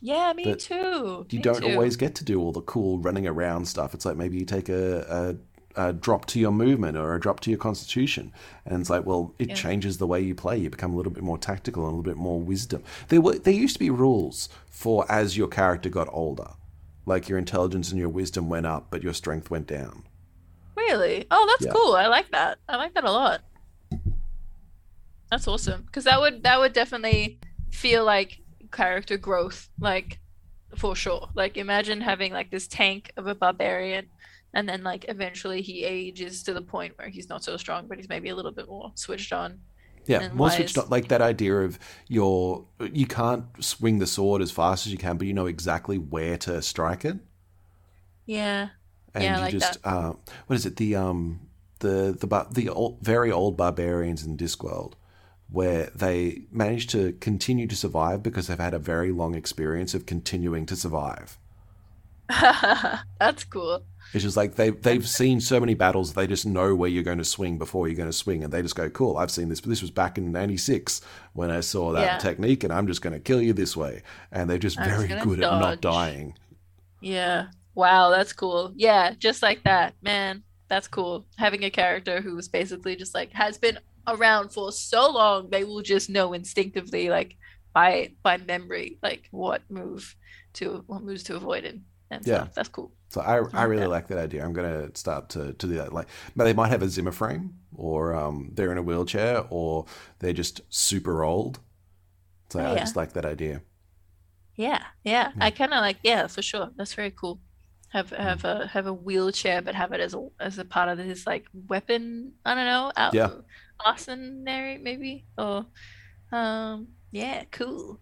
Speaker 2: yeah, me too.
Speaker 1: You
Speaker 2: me
Speaker 1: don't
Speaker 2: too.
Speaker 1: always get to do all the cool running around stuff. It's like maybe you take a, a, a drop to your movement or a drop to your constitution, and it's like, well, it
Speaker 2: Yeah.
Speaker 1: changes the way you play. You become a little bit more tactical and a little bit more wisdom. There were there used to be rules for as your character got older, like your intelligence and your wisdom went up, but your strength went down.
Speaker 2: Really? Oh, that's
Speaker 1: Yeah.
Speaker 2: cool. I like that. I like that a lot. That's awesome. Because that would that would definitely feel like character growth, like for sure. Like imagine having like this tank of a barbarian and then like eventually he ages to the point where he's not so strong, but he's maybe a little bit more switched on.
Speaker 1: Yeah, more switched on, like that idea of your you can't swing the sword as fast as you can, but you know exactly where to strike it.
Speaker 2: Yeah.
Speaker 1: and
Speaker 2: Yeah,
Speaker 1: you
Speaker 2: like
Speaker 1: just uh, what is it the um the the bar- the old, very old barbarians in Discworld where they manage to continue to survive because they've had a very long experience of continuing to survive.
Speaker 2: That's cool.
Speaker 1: It's just like they they've seen so many battles they just know where you're going to swing before you're going to swing and they just go cool I've seen this But this was back in 96 when I saw that
Speaker 2: Yeah.
Speaker 1: technique and I'm just going to kill you this way and they're just
Speaker 2: I'm
Speaker 1: very
Speaker 2: gonna
Speaker 1: good at not dying.
Speaker 2: Yeah. Wow, that's cool. Yeah, just like that. Man, that's cool. Having a character who's basically just like has been around for so long, they will just know instinctively, like by by memory, like what move to what moves to avoid and, and
Speaker 1: Yeah.
Speaker 2: stuff. That's cool.
Speaker 1: So I, I
Speaker 2: like
Speaker 1: really
Speaker 2: that.
Speaker 1: like that idea. I'm going to start to, to do that. Like, but they might have a Zimmer frame, or um, they're in a wheelchair, or they're just super old. So
Speaker 2: Oh,
Speaker 1: I
Speaker 2: yeah.
Speaker 1: just like that idea.
Speaker 2: Yeah, yeah.
Speaker 1: Hmm.
Speaker 2: I kind of like yeah, for sure. That's very cool. Have have a have a wheelchair, but have it as a as a part of this like weapon. I don't know, out
Speaker 1: Yeah.
Speaker 2: arsenary maybe or um yeah, cool.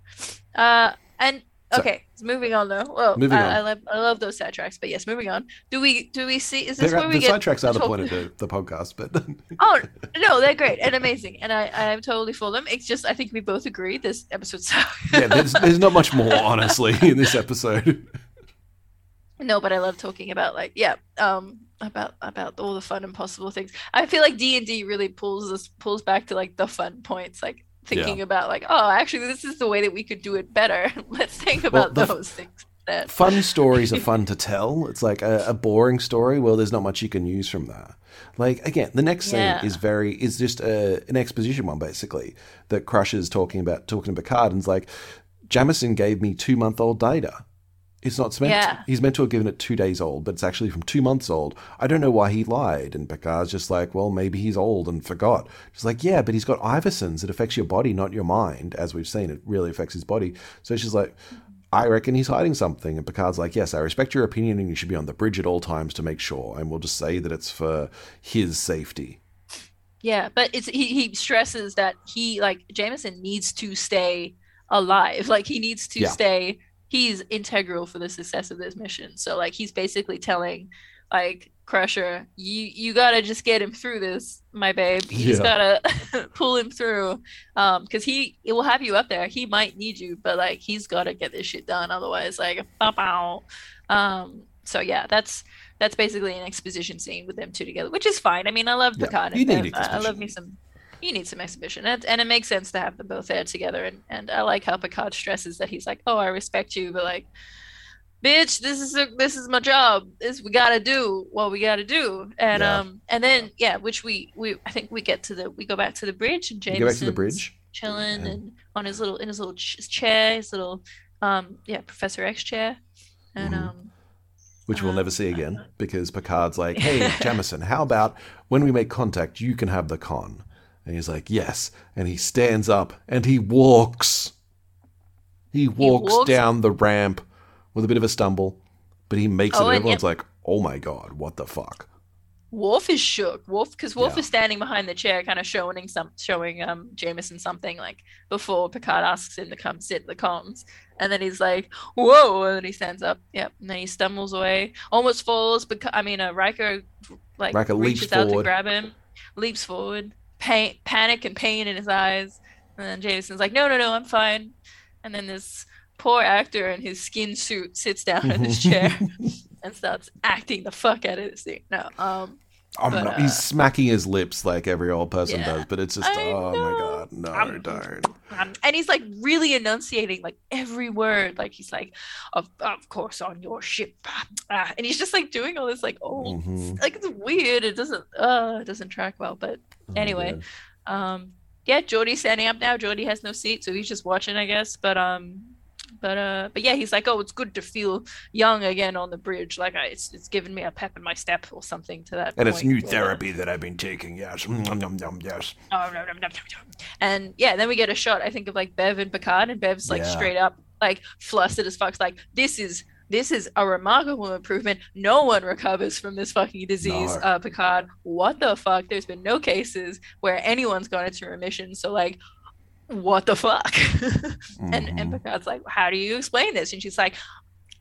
Speaker 2: Uh, and
Speaker 1: So-
Speaker 2: okay, moving on though. Well,
Speaker 1: Moving
Speaker 2: I,
Speaker 1: on.
Speaker 2: I love I love those sidetracks, but yes, moving on. Do we do we see? Is this
Speaker 1: They're-
Speaker 2: where we
Speaker 1: the
Speaker 2: get?
Speaker 1: sidetracks are the point of the, the podcast, but
Speaker 2: Oh no, they're great and amazing, and I I'm totally for them. It's just I think we both agree this episode sucks.
Speaker 1: yeah, there's, there's not much more, honestly, in this episode.
Speaker 2: No, but I love talking about like yeah, um, about about all the fun and possible things. I feel like D and D really pulls this pulls back to like the fun points, like thinking about like oh, actually this is the way that we could do it better. Let's think
Speaker 1: Well,
Speaker 2: about
Speaker 1: f-
Speaker 2: those things. That
Speaker 1: Fun stories are fun to tell. It's like a, a boring story. Well, there's not much you can use from that. Like again, the next scene
Speaker 2: Yeah.
Speaker 1: is very is just a, an exposition one basically that Crusher's talking about talking to Picard and's like, Jameson gave me two month old data. It's not meant.
Speaker 2: Yeah.
Speaker 1: he's meant to have given it two days old, but it's actually from two months old. I don't know why he lied. And Picard's just like, well, maybe he's old and forgot. She's like, yeah, but he's got Iverson's. It affects your body, not your mind. As we've seen, it really affects his body. So she's like, I reckon he's hiding something. And Picard's like, yes, I respect your opinion and you should be on the bridge at all times to make sure. And we'll just say that it's for his safety.
Speaker 2: yeah, but it's he he stresses that he like Jameson needs to stay alive. Like he needs to
Speaker 1: Yeah.
Speaker 2: stay. He's integral for the success of this mission. So like he's basically telling like Crusher, you you gotta just get him through this, my babe. You just gotta pull him through, um, because he it will have you up there. He might need you, but like he's gotta get this shit done. Otherwise, like, bow, bow. um. So yeah, that's that's basically an exposition scene with them two together, which is fine. I mean, I love
Speaker 1: Yeah,
Speaker 2: Picard.
Speaker 1: you
Speaker 2: and
Speaker 1: need
Speaker 2: them. I love me some. You need some exhibition, and, and it makes sense to have them both there together. And and I like how Picard stresses that he's like, "Oh, I respect you, but like, bitch, this is a, this is my job. This we gotta do what we gotta do." And
Speaker 1: Yeah.
Speaker 2: um, and then yeah, which we we I think we get to the we go back to the bridge and James
Speaker 1: go back to the bridge.
Speaker 2: chilling
Speaker 1: Yeah.
Speaker 2: and on his little in his little ch- chair, his little um yeah Professor X chair, and
Speaker 1: Mhm.
Speaker 2: um
Speaker 1: which we'll never see again because Picard's like, "Hey, Jameson, how about when we make contact, you can have the con?" And he's like, "Yes." And he stands up and he walks. He walks,
Speaker 2: walks-
Speaker 1: down the ramp with a bit of a stumble, but he makes
Speaker 2: Oh,
Speaker 1: it. And everyone's like, "Oh my god, what the fuck?"
Speaker 2: Worf is shook. Worf, because Worf
Speaker 1: Yeah.
Speaker 2: is standing behind the chair, kind of showing some, showing um Jameson something like before Picard asks him to come sit in the comms, and then he's like, "Whoa!" and then he stands up. Yep, and then he stumbles away, almost falls. Because I mean, uh, Riker like
Speaker 1: Riker leaps
Speaker 2: reaches out
Speaker 1: forward.
Speaker 2: to grab him, leaps forward, pain, panic and pain in his eyes, and then Jameson's like, "No, no, no, I'm fine." And then this poor actor in his skin suit sits down in his chair and starts acting the fuck out of this thing. No, um.
Speaker 1: I'm
Speaker 2: But,
Speaker 1: not-
Speaker 2: uh,
Speaker 1: he's smacking his lips like every old person
Speaker 2: Yeah.
Speaker 1: does, but it's just,
Speaker 2: I
Speaker 1: oh my god, no,
Speaker 2: Um,
Speaker 1: don't.
Speaker 2: Um, and he's like really enunciating like every word like he's like of, of course on your ship ah, and he's just like doing all this like oh
Speaker 1: Mhm.
Speaker 2: like it's weird it doesn't uh it doesn't track well but
Speaker 1: Oh,
Speaker 2: Anyway.
Speaker 1: man.
Speaker 2: um yeah Geordi's standing up now Geordi has no seat so he's just watching I guess but um but uh but yeah he's like oh it's good to feel young again on the bridge like I, it's it's given me a pep in my step or something to that
Speaker 1: And it's new therapy that I've been taking, yes. Mm, Nom, nom, nom, yes.
Speaker 2: Oh. And yeah, then we get a shot, I think, of like Bev and Picard, and Bev's like
Speaker 1: Yeah.
Speaker 2: straight up like flustered as fuck. Like, this is this is a remarkable improvement. No one recovers from this fucking disease,
Speaker 1: No.
Speaker 2: uh, Picard. What the fuck? There's been no cases where anyone's gone into remission. So like what the fuck? and and
Speaker 1: Mhm.
Speaker 2: Picard's like, how do you explain this? And she's like,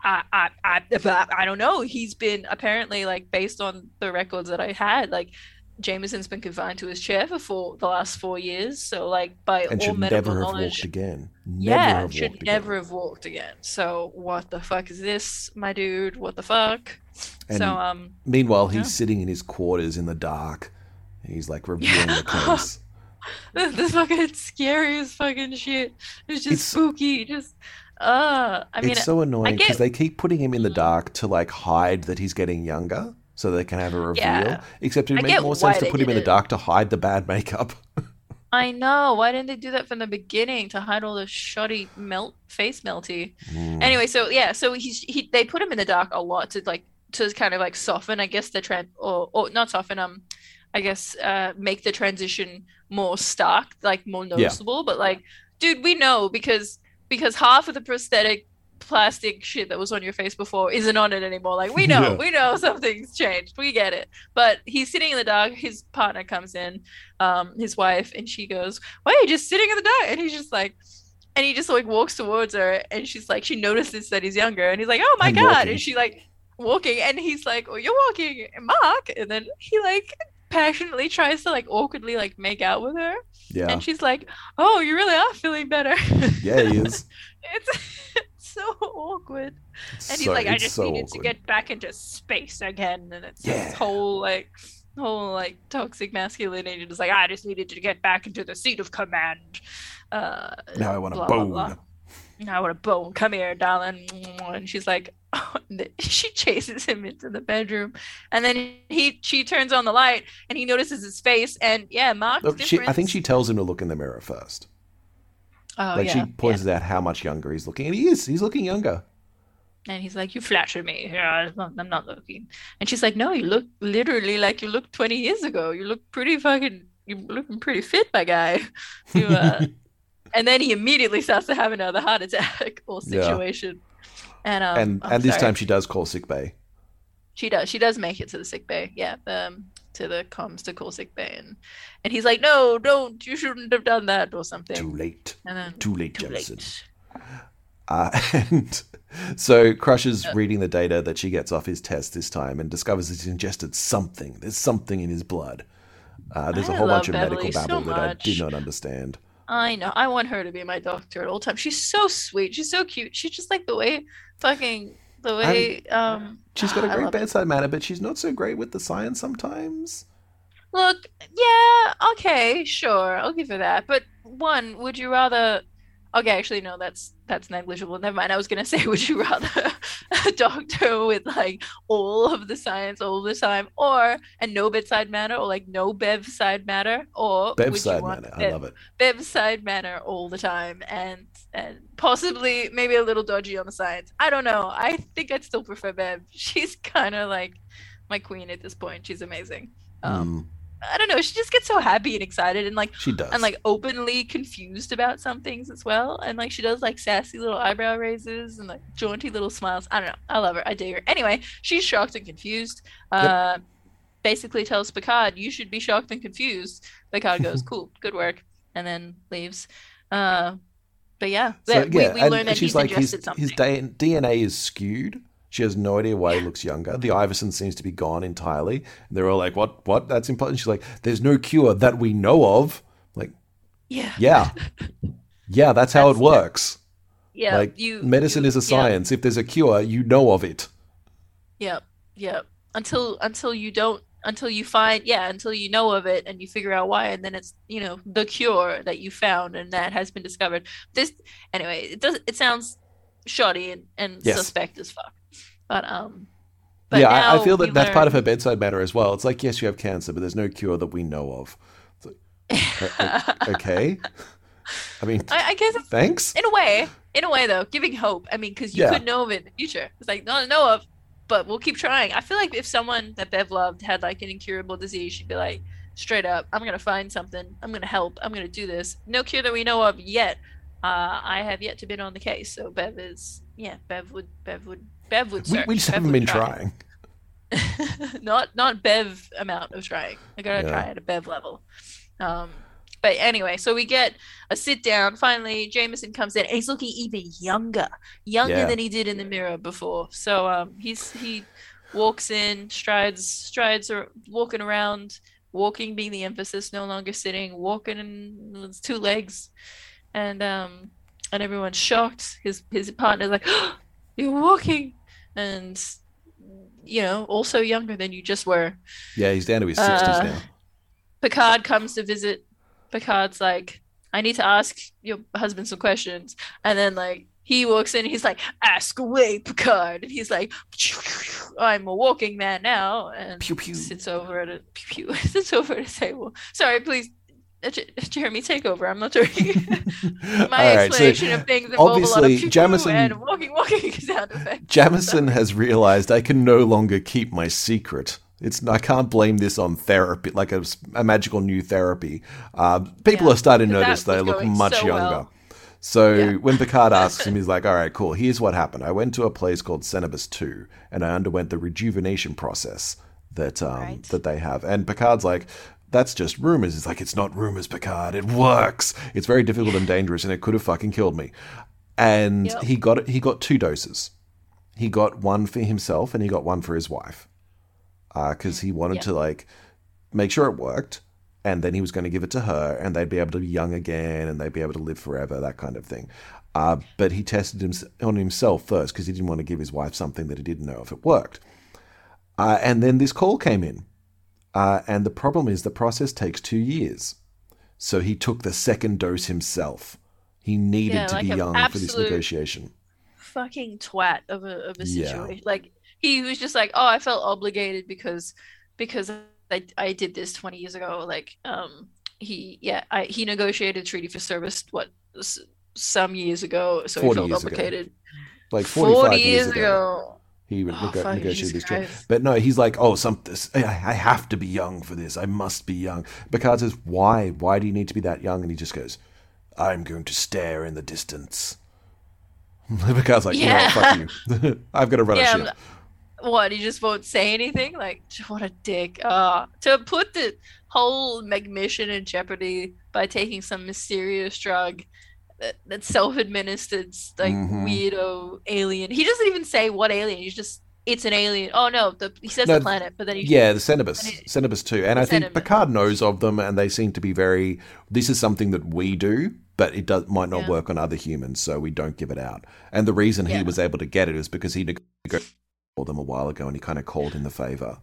Speaker 2: I, I, I, I don't know. He's been apparently like based on the records that I had, like Jameson's been confined to his chair for four, the last four years. So like by
Speaker 1: and
Speaker 2: all
Speaker 1: should
Speaker 2: medical
Speaker 1: never have
Speaker 2: knowledge,
Speaker 1: walked again. Never
Speaker 2: yeah,
Speaker 1: have
Speaker 2: should
Speaker 1: walked
Speaker 2: never
Speaker 1: again.
Speaker 2: have walked again. So what the fuck is this, my dude? What the fuck?
Speaker 1: And
Speaker 2: so um,
Speaker 1: Meanwhile, he's
Speaker 2: Yeah.
Speaker 1: sitting in his quarters in the dark. He's like reviewing the case.
Speaker 2: this, fucking scary as fucking shit. It's just
Speaker 1: It's-
Speaker 2: spooky. Just uh, I mean,
Speaker 1: it's so annoying because
Speaker 2: get-
Speaker 1: they keep putting him in the dark to like hide that he's getting younger so they can have a reveal.
Speaker 2: Yeah.
Speaker 1: Except it
Speaker 2: I
Speaker 1: would make more sense to put him in the dark to hide the bad makeup.
Speaker 2: I know. Why didn't they do that from the beginning to hide all the shoddy melt face melty?
Speaker 1: Mm.
Speaker 2: Anyway, so yeah, so he's he they put him in the dark a lot to like to kind of like soften, I guess the trend or or not soften um I guess uh make the transition more stark, like more noticeable. But like, dude, we know because because half of the prosthetic plastic shit that was on your face before isn't on it anymore. Like we know,
Speaker 1: Yeah.
Speaker 2: we know something's changed. We get it. But he's sitting in the dark. His partner comes in, um, his wife, and she goes, "Why are you just sitting in the dark?" And he's just like, and he just like walks towards her, and she's like, she notices that he's younger, and he's like, "Oh my
Speaker 1: I'm
Speaker 2: god!"
Speaker 1: walking.
Speaker 2: And she like walking, and he's like, "Oh, you're walking, Mark," and then he like passionately tries to like awkwardly like make out with her,
Speaker 1: yeah.
Speaker 2: and she's like, "Oh, you really are feeling better."
Speaker 1: Yeah, he is.
Speaker 2: it's so awkward.
Speaker 1: It's
Speaker 2: And he's
Speaker 1: so-
Speaker 2: like, I just
Speaker 1: so
Speaker 2: needed
Speaker 1: awkward.
Speaker 2: to get back into space again. And it's
Speaker 1: Yeah.
Speaker 2: this whole like whole like toxic masculinity. Just like I just needed to get back into the seat of command. Uh
Speaker 1: Now I want to
Speaker 2: blah, blah,
Speaker 1: bone.
Speaker 2: blah. Now I want a bone. Come here, darling. And she's like, and she chases him into the bedroom, and then he she turns on the light, and he notices his face, and yeah,
Speaker 1: she, I think she tells him to look in the mirror first.
Speaker 2: oh,
Speaker 1: like
Speaker 2: yeah,
Speaker 1: she points out how much younger he's looking, and he is. He's looking younger.
Speaker 2: and he's like, "You flatter me. Yeah, I'm not, I'm not looking." And she's like, "No, you look literally like you looked 20 years ago. You look pretty fucking. You're looking pretty fit, my guy." You, uh, and then he immediately starts to have another heart attack or
Speaker 1: Yeah.
Speaker 2: situation. And um,
Speaker 1: and
Speaker 2: I'm
Speaker 1: and this time she does call sick bay.
Speaker 2: She does. She does make it to the sick bay. Yeah, um, to the comms to call sick bay, and and he's like, "No, don't. You shouldn't have done that," or something.
Speaker 1: Too late.
Speaker 2: and then
Speaker 1: Too late,
Speaker 2: too
Speaker 1: Jameson.
Speaker 2: late.
Speaker 1: Uh, and so Crush is
Speaker 2: Yeah.
Speaker 1: reading the data that she gets off his test this time and discovers he's ingested something. There's something in his blood. Uh, there's a
Speaker 2: I
Speaker 1: whole bunch of medical
Speaker 2: Beverly so
Speaker 1: babble that I did
Speaker 2: much.
Speaker 1: not understand.
Speaker 2: I know. I want her to be my doctor at all times. She's so sweet. She's so cute. She's just like the way, fucking the way. um,
Speaker 1: She's got a great
Speaker 2: it.
Speaker 1: bedside manner, but she's not so great with the science sometimes.
Speaker 2: Look, yeah, okay, sure, I'll give her that. But one, would you rather Okay, actually, no, that's that's negligible. Never mind. I was gonna say, would you rather a doctor with like all of the science all the time, or and no bedside manner, or like no bedside matter, or
Speaker 1: bedside manner? I love it.
Speaker 2: Bedside manner all the time, and and possibly maybe a little dodgy on the science. I don't know. I think I'd still prefer Bev. She's kind of like my queen at this point. She's amazing. Um, mm I don't know. She just gets so happy and excited and like
Speaker 1: she does
Speaker 2: and like openly confused about some things as well. And like she does like sassy little eyebrow raises and like jaunty little smiles. I don't know. I love her. I dig her. Anyway, she's shocked and confused. Uh, yep. basically tells Picard, "You should be shocked and confused." Picard goes, "Cool, good work," and then leaves. Uh, but yeah,
Speaker 1: so, we, yeah, we learn that she's he's like his, his DNA is skewed she has no idea why he looks younger. The Iverson seems to be gone entirely. And they're all like, "What? What? That's important." She's like, "There's no cure that we know of." Like,
Speaker 2: yeah,
Speaker 1: yeah, yeah. That's how that's, it works.
Speaker 2: Yeah,
Speaker 1: like you, medicine you, is a science. Yeah. If there's a cure, you know of it.
Speaker 2: Yeah, yeah. Until until you don't until you find yeah until you know of it and you figure out why and then it's you know the cure that you found and that has been discovered this anyway it does it sounds shoddy and, and yes. suspect as fuck but um,
Speaker 1: but yeah, I, I, feel that that's learn... part of her bedside manner as well. It's like yes, you have cancer, but there's no cure that we know of. Like, okay. I mean,
Speaker 2: I, I guess
Speaker 1: thanks.
Speaker 2: In a way, in a way though, giving hope. I mean, because you yeah. could know of it in the future. It's like not know of, but we'll keep trying. I feel like if someone that Bev loved had like an incurable disease, she'd be like, straight up, I'm gonna find something. I'm gonna help. I'm gonna do this. No cure that we know of yet. Uh, I have yet to been on the case, so Bev is yeah. Bev would Bev would Bev would
Speaker 1: search. We, we just Bev haven't been try.
Speaker 2: trying. not not Bev amount of trying. I gotta yeah. try at a Bev level. Um, but anyway, so we get a sit down. Finally, Jameson comes in, he's looking even younger, younger yeah. than he did in the mirror before. So um, he's he walks in, strides strides are walking around, walking being the emphasis, no longer sitting, walking in two legs, and um, and everyone's shocked. His his partner's like, oh, "You're walking," and you know, also younger than you just were.
Speaker 1: Yeah, he's down to his sixties uh, now.
Speaker 2: Picard comes to visit. Picard's like, I need to ask your husband some questions, and then like he walks in, he's like, ask away, Picard, and he's like, I'm a walking man now, and
Speaker 1: pew, pew.
Speaker 2: sits over at a pew, pew sits over at a table. Sorry, please Jeremy, take over. I'm not doing my explanation so of things
Speaker 1: obviously Jameson
Speaker 2: and walking, walking sound effects.
Speaker 1: Jameson has realized I can no longer keep my secret. It's I can't blame this on therapy, like a, a magical new therapy. Uh, people yeah, are starting to notice they look much so younger. Well. So yeah. when Picard asks him, he's like, "All right, cool. Here's what happened. I went to a place called Cerberus Two, and I underwent the rejuvenation process." that um, right. that they have. And Picard's like, that's just rumors. It's like, it's not rumors, Picard. It works. It's very difficult and dangerous, and it could have fucking killed me. And yep. he got it. He got two doses. He got one for himself, and he got one for his wife, because uh, he wanted yep. to like make sure it worked, and then he was going to give it to her, and they'd be able to be young again, and they'd be able to live forever, that kind of thing. Uh, but he tested him on himself first because he didn't want to give his wife something that he didn't know if it worked. Uh, and then this call came in uh, and the problem is the process takes two years. So he took the second dose himself. He needed yeah, to like be young for this negotiation.
Speaker 2: Fucking twat of a of a situation. Yeah. Like he was just like, oh, I felt obligated because because I, I did this 20 years ago. Like um he yeah I, he negotiated treaty for service what some years ago, so he felt obligated. Ago.
Speaker 1: Like 40 years, years ago. ago he would oh, negotiate this trip. But no, he's like, oh, some this, I have to be young for this. I must be young. Picard says, why? Why do you need to be that young? And he just goes, I'm going to stare in the distance. Picard's like, yeah, fuck you. I've got to run yeah, a ship.
Speaker 2: What? He just won't say anything? Like, what a dick. Uh, to put the whole mission in jeopardy by taking some mysterious drug that, self-administered like mm-hmm. weirdo alien. He doesn't even say what alien. He's just it's an alien. Oh no, the, he says no, the planet, but then he
Speaker 1: yeah, the Cerberus, Cerberus too. And I think Cerberus. Picard knows of them, and they seem to be very. This is something that we do, but it does might not yeah. work on other humans, so we don't give it out. And the reason yeah. he was able to get it is because he negotiated for them a while ago, and he kind of called in the favor.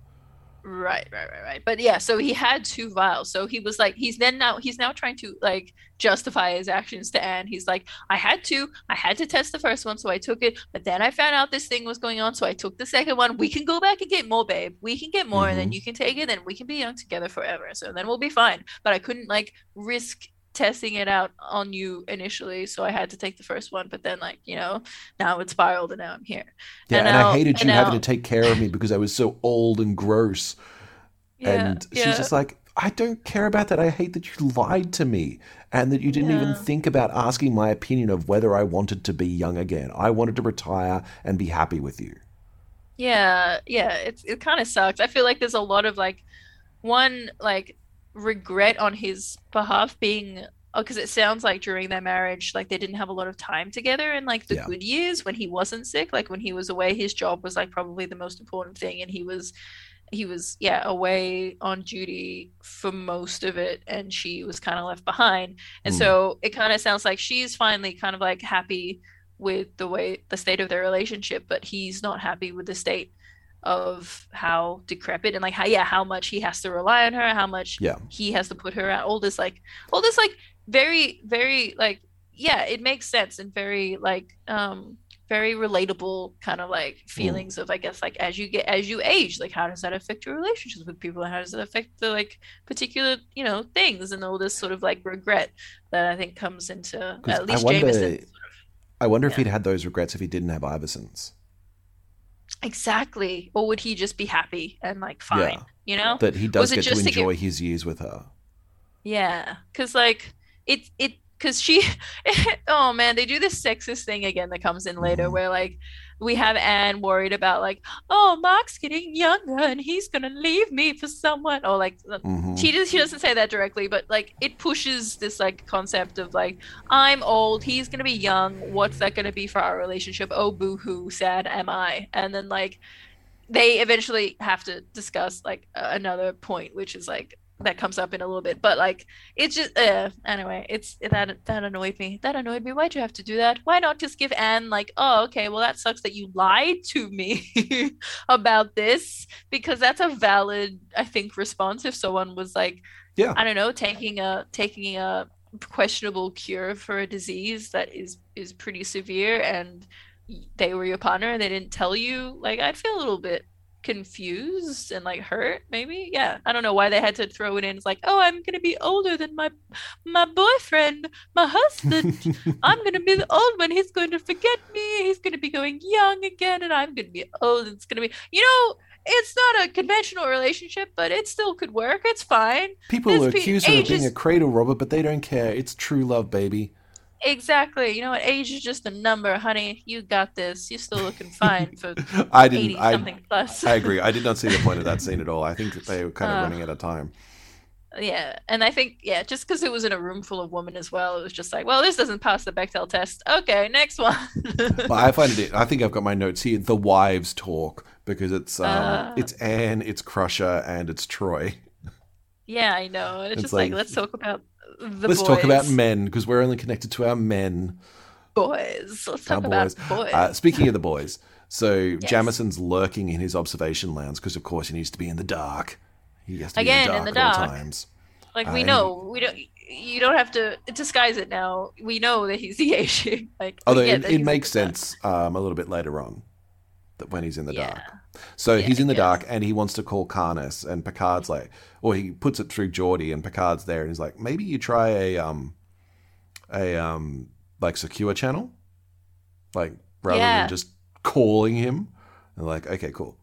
Speaker 2: Right, right, right, right. But yeah, so he had two vials. So he was like, he's then now he's now trying to like justify his actions to Anne. He's like, I had to, I had to test the first one, so I took it. But then I found out this thing was going on, so I took the second one. We can go back and get more, babe. We can get more, mm-hmm. and then mm-hmm. you can take it, and we can be young together forever. So then we'll be fine. But I couldn't like risk testing it out on you initially so i had to take the first one but then like you know now it spiraled and now i'm here.
Speaker 1: Yeah and, and now, i hated you now... having to take care of me because i was so old and gross. Yeah, and she's yeah. just like i don't care about that. I hate that you lied to me and that you didn't yeah. even think about asking my opinion of whether i wanted to be young again. I wanted to retire and be happy with you.
Speaker 2: Yeah yeah it's it kind of sucks i feel like there's a lot of like one like regret on his behalf being because oh, it sounds like during their marriage like they didn't have a lot of time together in like the yeah. good years when he wasn't sick like when he was away his job was like probably the most important thing and he was he was yeah away on duty for most of it and she was kind of left behind and mm. so it kind of sounds like she's finally kind of like happy with the way the state of their relationship but he's not happy with the state of how decrepit and like how yeah how much he has to rely on her how much
Speaker 1: yeah
Speaker 2: he has to put her at all this like all this like very very like yeah it makes sense and very like um very relatable kind of like mm. feelings mm. of i guess like as you get as you age like how does that affect your relationships with people and how does it affect the like particular you know things and all this sort of like regret that i think comes into at least I wonder, Jameson sort of,
Speaker 1: I wonder yeah. if he'd had those regrets if he didn't have Iversons.
Speaker 2: Exactly. Or would he just be happy and like fine? Yeah. You know?
Speaker 1: That he does get to enjoy to get... his years with her.
Speaker 2: Yeah. Cause like it it because she oh man they do this sexist thing again that comes in later mm-hmm. where like we have Anne worried about like, oh, Mark's getting younger and he's gonna leave me for someone, or like mm-hmm. she does she doesn't say that directly, but like it pushes this like concept of like I'm old, he's gonna be young, what's that gonna be for our relationship? Oh, boo hoo, sad am I? And then like they eventually have to discuss like another point, which is like that comes up in a little bit but like it's just uh, anyway it's that that annoyed me. That annoyed me. Why'd you have to do that? Why not just give anne like oh okay well that sucks that you lied to me about this because that's a valid i think response if someone was like
Speaker 1: yeah.
Speaker 2: I don't know taking a taking a questionable cure for a disease that is is pretty severe and they were your partner and they didn't tell you. Like i'd feel a little bit confused and like hurt maybe yeah i don't know why they had to throw it in it's like oh i'm gonna be older than my my boyfriend my husband i'm gonna be the old one he's going to forget me he's gonna be going young again and i'm gonna be old it's gonna be you know it's not a conventional relationship, but it still could work. It's fine.
Speaker 1: People There's accuse her of being a cradle robber, but they don't care. It's true love, baby.
Speaker 2: Exactly. You know what? Age is just a number, honey. You got this. You're still looking fine for
Speaker 1: I didn't, 80 something plus. I agree. I did not see the point of that scene at all. I think they were kind of uh, running out of time.
Speaker 2: Yeah, and I think yeah, just because it was in a room full of women as well, it was just like, well, this doesn't pass the Bechdel test. Okay, next one.
Speaker 1: but I find it. I think I've got my notes here. The wives talk because it's um, uh, it's Anne, it's Crusher, and it's Troi.
Speaker 2: Yeah, I know. It's, it's just like, like let's talk about the
Speaker 1: Let's
Speaker 2: boys.
Speaker 1: talk about men because we're only connected to our men.
Speaker 2: Boys. Let's talk about boys. Uh,
Speaker 1: speaking of the boys, so yes. Jameson's lurking in his observation lounge because, of course, he needs to be in the dark. He has to Again, be in the dark, in the dark. times.
Speaker 2: Like we uh, know, we don't. You don't have to disguise it now. We know that he's the Asian. Like,
Speaker 1: although it, it makes sense um, a little bit later on when he's in the yeah. dark. So yeah, he's in the dark and he wants to call Karnas, and Picard's like, or he puts it through Geordi, and Picard's there, and he's like, maybe you try a um, a um, like secure channel, like rather yeah. than just calling him. And like, okay, cool.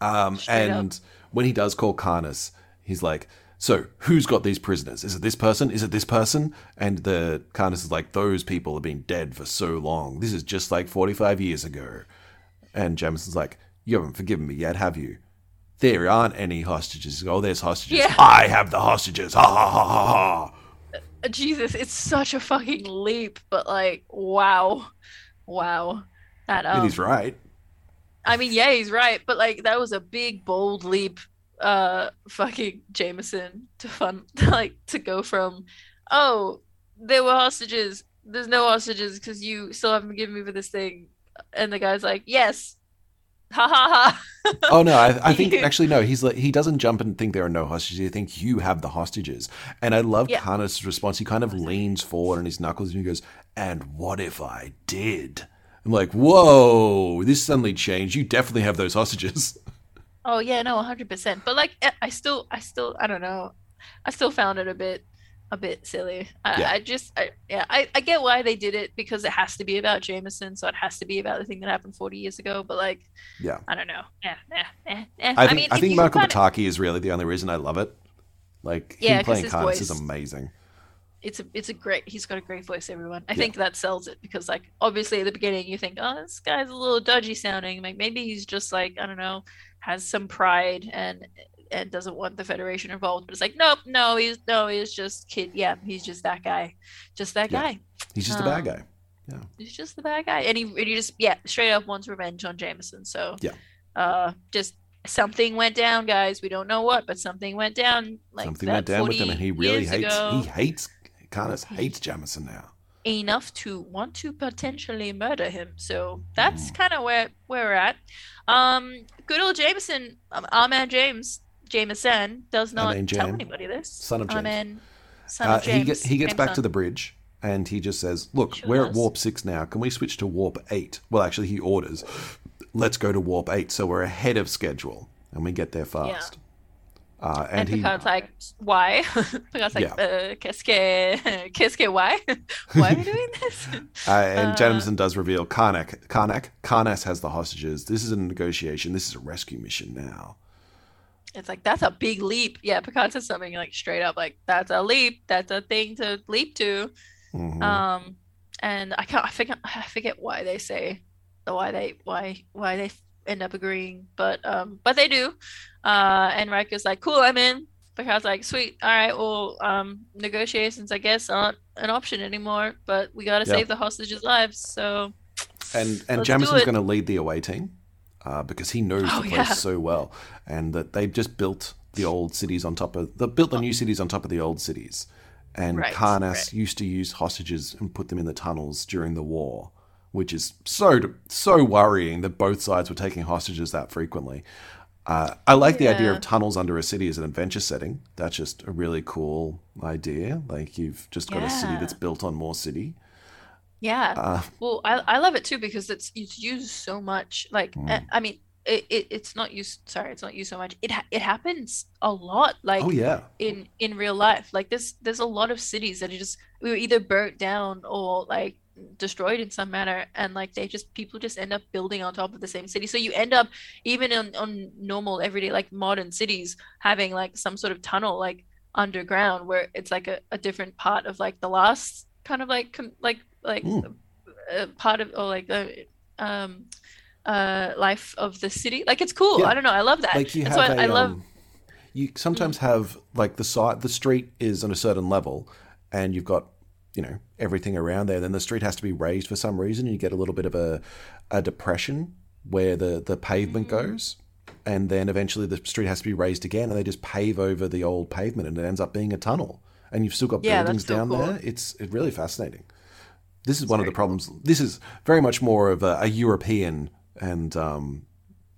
Speaker 1: Um, and up. when he does call Karnas, he's like, so who's got these prisoners? Is it this person? Is it this person? And the Karnas is like, those people have been dead for so long. This is just like 45 years ago. And Jameson's like, you haven't forgiven me yet, have you? There aren't any hostages. Oh, there's hostages. Yeah. I have the hostages. Ha ha ha ha ha.
Speaker 2: Uh, Jesus, it's such a fucking leap, but like, wow, wow.
Speaker 1: That um, he's right.
Speaker 2: I mean, yeah, he's right, but like, that was a big, bold leap. Uh, fucking Jameson to fun, like to go from, oh, there were hostages. There's no hostages because you still haven't given me for this thing, and the guy's like, yes, Ha ha ha.
Speaker 1: oh no, I, I think actually no. He's like he doesn't jump and think there are no hostages. I think you have the hostages. And I love
Speaker 2: Yeah.
Speaker 1: Karnas' response. He kind of leans forward on his knuckles and he goes, "And what if I did?" I'm like, "Whoa, this suddenly changed. You definitely have those hostages."
Speaker 2: Oh yeah, no, hundred percent. But like, I still, I still, I don't know. I still found it a bit, a bit silly. I,
Speaker 1: Yeah.
Speaker 2: I just, I, yeah, I, I get why they did it because it has to be about Jameson, so it has to be about the thing that happened forty years ago. But like,
Speaker 1: Yeah.
Speaker 2: I don't know. Yeah, eh, eh, eh.
Speaker 1: I think I,
Speaker 2: mean, if
Speaker 1: think Michael Pataki is really the only reason I love it. Like
Speaker 2: Yeah,
Speaker 1: him playing Karnas is amazing.
Speaker 2: it's a it's a great he's got a great voice everyone i
Speaker 1: Yeah.
Speaker 2: think that sells it because like obviously at the beginning you think oh this guy's a little dodgy sounding like maybe he's just like i don't know has some pride and and doesn't want the federation involved but it's like nope no he's no he's just kid yeah he's just that guy just that
Speaker 1: Yeah.
Speaker 2: guy
Speaker 1: He's just a bad guy.
Speaker 2: Yeah, he's just the bad guy and he, and he just yeah straight up wants revenge on jameson so
Speaker 1: Yeah.
Speaker 2: uh just something went down guys we don't know what but something went down like
Speaker 1: Something
Speaker 2: that
Speaker 1: went down with him, and he really hates.
Speaker 2: ago
Speaker 1: He hates Karnas. Hates Jameson now.
Speaker 2: enough to want to potentially murder him. So that's
Speaker 1: Mm.
Speaker 2: kind of where where we're at. Um, good old Jameson, um, our man James Jameson does not tell anybody this.
Speaker 1: son of James.
Speaker 2: man, son
Speaker 1: Uh,
Speaker 2: of James.
Speaker 1: he, get, he gets
Speaker 2: James
Speaker 1: back to the bridge and he just says, Look,
Speaker 2: Sure
Speaker 1: we're at warp six now. Can we switch to warp eight? Well, actually, he orders, Let's go to warp eight. So we're ahead of schedule and we get there fast. Uh, and
Speaker 2: And
Speaker 1: he,
Speaker 2: Picard's like, why? Picard's like,
Speaker 1: Yeah.
Speaker 2: uh, qu'est-ce que, qu'est-ce que, why? why are we doing this?
Speaker 1: uh, and
Speaker 2: uh,
Speaker 1: Jameson does reveal Karnak, Karnak, Karnas has the hostages. This is a negotiation. This is a rescue mission now.
Speaker 2: It's like that's a big leap. Yeah, Picard says something like straight up, like that's a leap. That's a thing to leap to.
Speaker 1: Mhm.
Speaker 2: Um, and I can't. I forget. I forget why they say, the why they why why they end up agreeing, but um, but they do. Uh, and Riker's like, cool, I'm in. Picard's like, sweet, all right, well, um, negotiations, I guess, aren't an option anymore, but we gotta
Speaker 1: Yeah.
Speaker 2: save the hostages' lives, so.
Speaker 1: and and
Speaker 2: let's Jameson's
Speaker 1: going to lead the away team uh, because he knows
Speaker 2: Oh,
Speaker 1: the place
Speaker 2: yeah.
Speaker 1: so well, and that they've just built the old cities on top of they built the new cities on top of the old cities, and
Speaker 2: Right,
Speaker 1: Karnas
Speaker 2: right.
Speaker 1: used to use hostages and put them in the tunnels during the war, which is so so worrying that both sides were taking hostages that frequently. Uh, I like the idea of tunnels under a city as an adventure setting. That's just a really cool idea. Like you've just got a city that's built on more city.
Speaker 2: Yeah.
Speaker 1: Uh,
Speaker 2: Well, I, I love it too because it's it's used so much. Like
Speaker 1: Mm.
Speaker 2: uh, I mean, it, it it's not used. Sorry, it's not used so much. It it happens a lot. Like
Speaker 1: oh yeah,
Speaker 2: in in real life. Like there's there's a lot of cities that are just we were either burnt down or like destroyed in some manner, and like they just people just end up building on top of the same city. So you end up even on on normal everyday like modern cities having like some sort of tunnel like underground where it's like a, a different part of like the last kind of like com- like like
Speaker 1: Mm.
Speaker 2: uh, part of or like the um uh life of the city like it's cool
Speaker 1: Yeah.
Speaker 2: i don't know i love that
Speaker 1: like you
Speaker 2: and
Speaker 1: have
Speaker 2: so I,
Speaker 1: a,
Speaker 2: I love
Speaker 1: um, you sometimes have like the side the street is on a certain level and you've got you know everything around there then the street has to be raised for some reason and you get a little bit of a, a depression where the the pavement
Speaker 2: Mm-hmm.
Speaker 1: goes and then eventually the street has to be raised again and they just pave over the old pavement and it ends up being a tunnel and you've still got
Speaker 2: Yeah,
Speaker 1: buildings down
Speaker 2: cool.
Speaker 1: there it's it's really fascinating this is one of the problems this is very much more of a, a european and um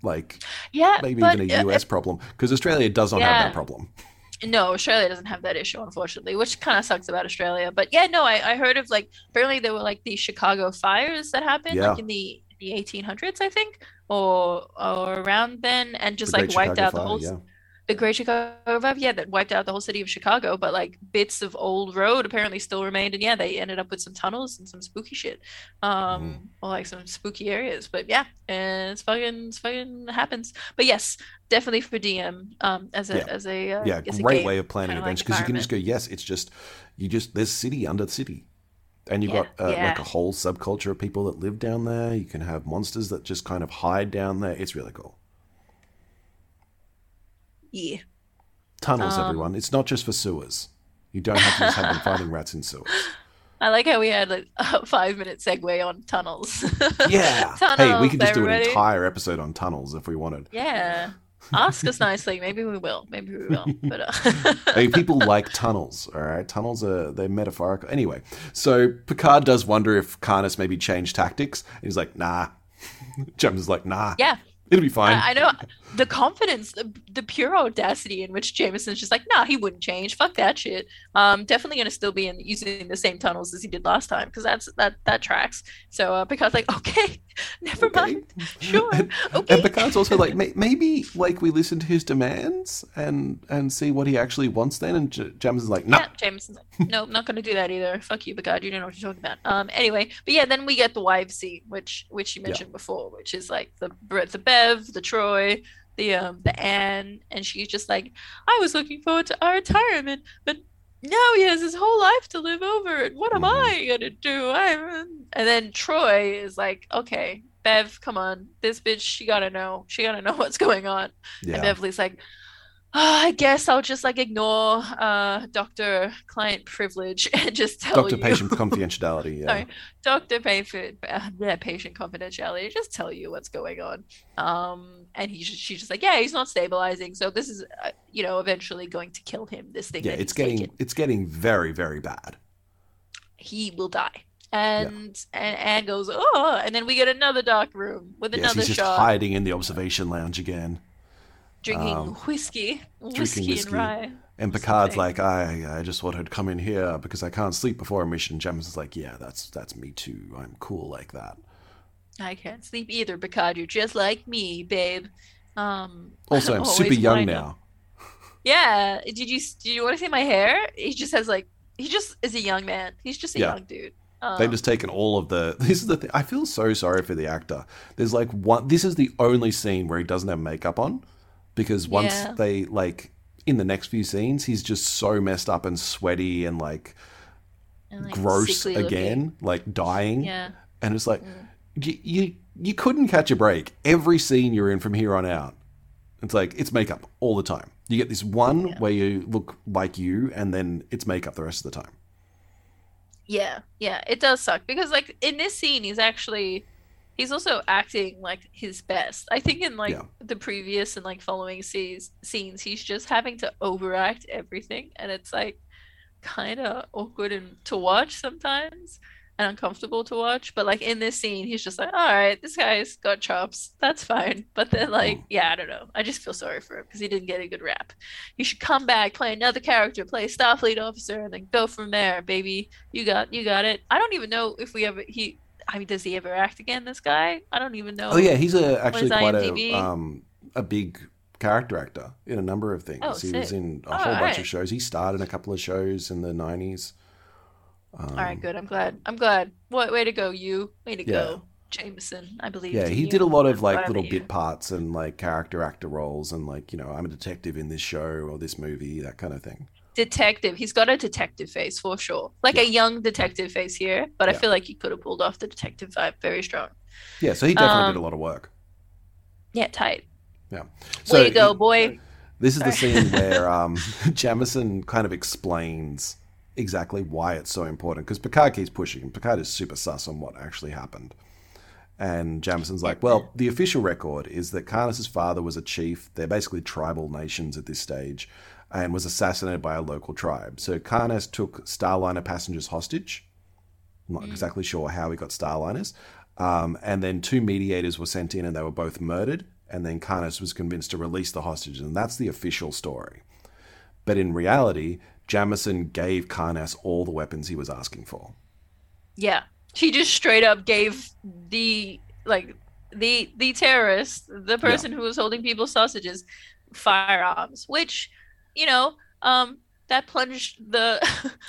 Speaker 1: like
Speaker 2: yeah
Speaker 1: maybe
Speaker 2: but
Speaker 1: even a
Speaker 2: uh,
Speaker 1: US problem because Australia does not have that problem.
Speaker 2: No, Australia doesn't have that issue, unfortunately, which kind of sucks about Australia. But yeah, no, I, I heard of like apparently there were like the Chicago fires that happened
Speaker 1: Yeah.
Speaker 2: like in the the 1800s, I think, or or around then, and just
Speaker 1: The
Speaker 2: like wiped
Speaker 1: Chicago
Speaker 2: out the whole
Speaker 1: yeah.
Speaker 2: The Great Chicago Fire, yeah, that wiped out the whole city of Chicago. But like bits of old road apparently still remained, and yeah, they ended up with some tunnels and some spooky shit, um,
Speaker 1: Mm-hmm.
Speaker 2: or like some spooky areas. But yeah, and it's fucking it's fucking happens. But yes, definitely for DM, um, as a
Speaker 1: Yeah.
Speaker 2: as a uh,
Speaker 1: Yeah,
Speaker 2: as a
Speaker 1: great
Speaker 2: game,
Speaker 1: way of planning
Speaker 2: like
Speaker 1: adventure because you can just go, yes, it's just you just there's city under city, and you've
Speaker 2: Yeah,
Speaker 1: got uh, like a whole subculture of people that live down there. You can have monsters that just kind of hide down there. It's really cool.
Speaker 2: Yeah.
Speaker 1: Tunnels,
Speaker 2: Um,
Speaker 1: everyone. It's not just for sewers. You don't have to just have them fighting rats in sewers.
Speaker 2: I like how we had like a five minute segue on tunnels.
Speaker 1: Yeah. hey, we
Speaker 2: Tunnels,
Speaker 1: could just do an entire episode on tunnels if we wanted.
Speaker 2: Yeah. Ask us nicely. Maybe we will. Maybe we will. But uh,
Speaker 1: Hey, people like tunnels, all right? Tunnels are they're metaphorical. Anyway, so Picard does wonder if Karnas maybe changed tactics. He's like, nah. Is like, nah.
Speaker 2: yeah,
Speaker 1: It'll be fine.
Speaker 2: I, I know the confidence, the, the pure audacity in which Jameson's just like, nah, he wouldn't change. Fuck that shit. Um, definitely gonna still be in using the same tunnels as he did last time because that's that that tracks. So uh, Picard's like, okay, never
Speaker 1: Okay.
Speaker 2: mind, sure,
Speaker 1: And,
Speaker 2: okay.
Speaker 1: and Picard's also like, may, maybe like we listen to his demands and and see what he actually wants then. And J- Jameson's like, no,
Speaker 2: Yeah, Jameson's like, nope, not gonna do that either. Fuck you, Picard. You don't know what you're talking about. Um, anyway, but yeah, then we get the wives scene, which which you
Speaker 1: Yeah.
Speaker 2: mentioned before, which is like the the Bev, the Troi, the um the Anne, and she's just like, I was looking forward to our retirement, but now he has his whole life to live over, and what am
Speaker 1: Mhm.
Speaker 2: I gonna do? I'm and then Troi is like, okay, Bev, come on, this bitch, she gotta know, she gotta know what's going on. And
Speaker 1: yeah,
Speaker 2: Beverly's like, "Ah, I guess I'll just like ignore uh doctor client privilege and just tell you.
Speaker 1: doctor
Speaker 2: you
Speaker 1: patient confidentiality. Yeah,
Speaker 2: Sorry. doctor patient uh, yeah, patient confidentiality just tell you what's going on um and he's just, she's just like yeah he's not stabilizing so this is uh, you know eventually going to kill him this thing
Speaker 1: yeah, it's getting
Speaker 2: taken.
Speaker 1: it's getting very very bad.
Speaker 2: he will die and and Anne goes oh and then we get another dark room with
Speaker 1: Yes,
Speaker 2: another
Speaker 1: he's just
Speaker 2: shot
Speaker 1: hiding in the observation lounge again.
Speaker 2: Drinking
Speaker 1: um,
Speaker 2: whiskey whiskey,
Speaker 1: drinking whiskey.
Speaker 2: and rye
Speaker 1: And Picard's like, I, I just wanted to come in here because I can't sleep before a mission. Jameson's like, yeah, that's that's me too. I'm cool like that.
Speaker 2: I can't sleep either, Picard. You're just like me, babe. Um,
Speaker 1: Also, I'm super young
Speaker 2: up-
Speaker 1: now.
Speaker 2: Yeah. Did you do you want to see my hair? He just has like he just is a young man. He's just a
Speaker 1: Yeah.
Speaker 2: young dude. Um,
Speaker 1: They've just taken all of the. This is the thing. I feel so sorry for the actor. There's like one. This is the only scene where he doesn't have makeup on, because once
Speaker 2: Yeah.
Speaker 1: they like in the next few scenes, he's just so messed up and sweaty and like
Speaker 2: and, like,
Speaker 1: gross
Speaker 2: sickly looking.
Speaker 1: again, like dying.
Speaker 2: Yeah.
Speaker 1: And it's like
Speaker 2: Mm.
Speaker 1: you, you you couldn't catch a break. Every scene you're in from here on out, it's like it's makeup all the time. You get this one
Speaker 2: Yeah.
Speaker 1: where you look like you, and then it's makeup the rest of the time.
Speaker 2: Yeah, yeah, it does suck because like in this scene he's actually he's also acting like his best. I think in like
Speaker 1: Yeah.
Speaker 2: the previous and like following scenes scenes he's just having to overact everything and it's like kind of awkward and to watch sometimes and uncomfortable to watch. But like in this scene he's just like, "All right, this guy's got chops. That's fine." But then like,
Speaker 1: Mm.
Speaker 2: yeah, I don't know. I just feel sorry for him because he didn't get a good rap. He should come back, play another character, play a Starfleet officer, and then go from there, baby. You got, you got it. I don't even know if we ever he. I mean, does he ever act again? This guy? I don't even know.
Speaker 1: Oh yeah, he's a actually quite
Speaker 2: IMDb?
Speaker 1: a um a big character actor in a number of things.
Speaker 2: Oh,
Speaker 1: he was in a
Speaker 2: Oh,
Speaker 1: whole bunch
Speaker 2: alright.
Speaker 1: of shows. He starred in a couple of shows in the nineties. Um,
Speaker 2: All right, good. I'm glad. I'm glad. What way to go, you? Way to
Speaker 1: Yeah.
Speaker 2: go, Jameson. I believe.
Speaker 1: Yeah, he
Speaker 2: you.
Speaker 1: did a lot of like little bit parts and like character actor roles and like you know I'm a detective in this show or this movie that kind of thing.
Speaker 2: Detective. He's got a detective face for sure, like a young detective face here. But I feel like he could have pulled off the detective vibe very strong.
Speaker 1: Yeah, so he definitely
Speaker 2: Um,
Speaker 1: did a lot of work.
Speaker 2: Yeah, tight.
Speaker 1: Yeah.
Speaker 2: way to go,
Speaker 1: he-
Speaker 2: boy.
Speaker 1: This is the scene where um, Jameson kind of explains exactly why it's so important because Picard keeps pushing him. Picard is super sus on what actually happened. And Jameson's like, well, the official record is that Karnas's father was a chief. They're basically tribal nations at this stage and was assassinated by a local tribe. So Karnas took Starliner passengers hostage. I'm not exactly sure how he got Starliners. Um, and then two mediators were sent in and they were both murdered. And then Karnas was convinced to release the hostages. And that's the official story. But in reality, Jameson gave Karnas all the weapons he was asking for.
Speaker 2: Yeah, he just straight up gave the like the the terrorist, the person who was holding people's sausages, firearms, which you know, um, that plunged the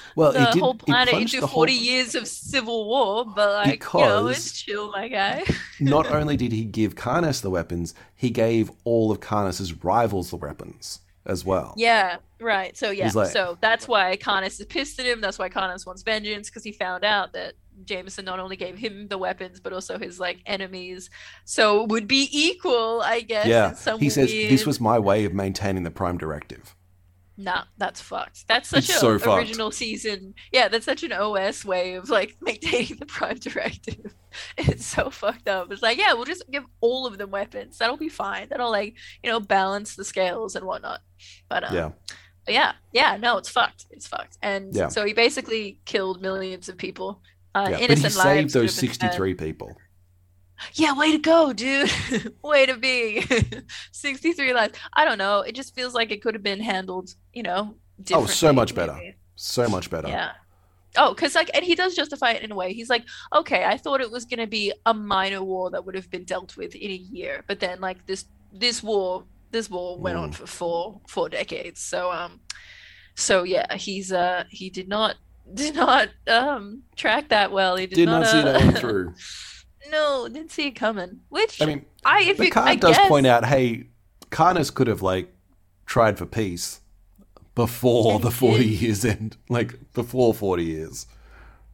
Speaker 1: Well,
Speaker 2: the
Speaker 1: did,
Speaker 2: whole planet into
Speaker 1: the whole-
Speaker 2: 40 years of civil war. But like, you know,
Speaker 1: Because-
Speaker 2: it's chill, my guy.
Speaker 1: Not only did he give Karnas the weapons, he gave all of Karnas's rivals the weapons as well.
Speaker 2: Yeah, right. So yeah,
Speaker 1: like-
Speaker 2: so that's why Karnas is pissed at him. That's why Karnas wants vengeance because he found out that Jameson not only gave him the weapons but also his like enemies. So it would be equal, I guess.
Speaker 1: Yeah,
Speaker 2: in some
Speaker 1: he says
Speaker 2: weird...
Speaker 1: this was my way of maintaining the Prime Directive.
Speaker 2: Nah, that's fucked. That's such
Speaker 1: It's
Speaker 2: a
Speaker 1: so fucked.
Speaker 2: original season. Yeah, that's such an OS way of like maintaining the Prime Directive. It's so fucked up. It's like, yeah, we'll just give all of them weapons. That'll be fine. That'll like, you know, balance the scales and whatnot. But um,
Speaker 1: Yeah,
Speaker 2: yeah, yeah, no, it's fucked. It's fucked. And
Speaker 1: Yeah.
Speaker 2: so he basically killed millions of people. Uh,
Speaker 1: yeah. But he
Speaker 2: innocent
Speaker 1: saved those
Speaker 2: have been spared.
Speaker 1: sixty-three people.
Speaker 2: Yeah, way to go, dude. way to be. 63 lives. I don't know. It just feels like it could have been handled, you know,
Speaker 1: Oh, so much better. So much better.
Speaker 2: Yeah. Oh, because like, and he does justify it in a way. He's like, okay, I thought it was gonna be a minor war that would have been dealt with in a year, but then like this this war this war went on
Speaker 1: Mm.
Speaker 2: for four four decades. So um, so yeah, he's uh he did not did not um track that well. He did,
Speaker 1: Did not see
Speaker 2: uh,
Speaker 1: that one through.
Speaker 2: No, didn't see it coming. Which
Speaker 1: I mean,
Speaker 2: I if you,
Speaker 1: Picard
Speaker 2: I
Speaker 1: does
Speaker 2: guess,
Speaker 1: point out, hey, Karnas could have like tried for peace before the forty years end, like before forty years.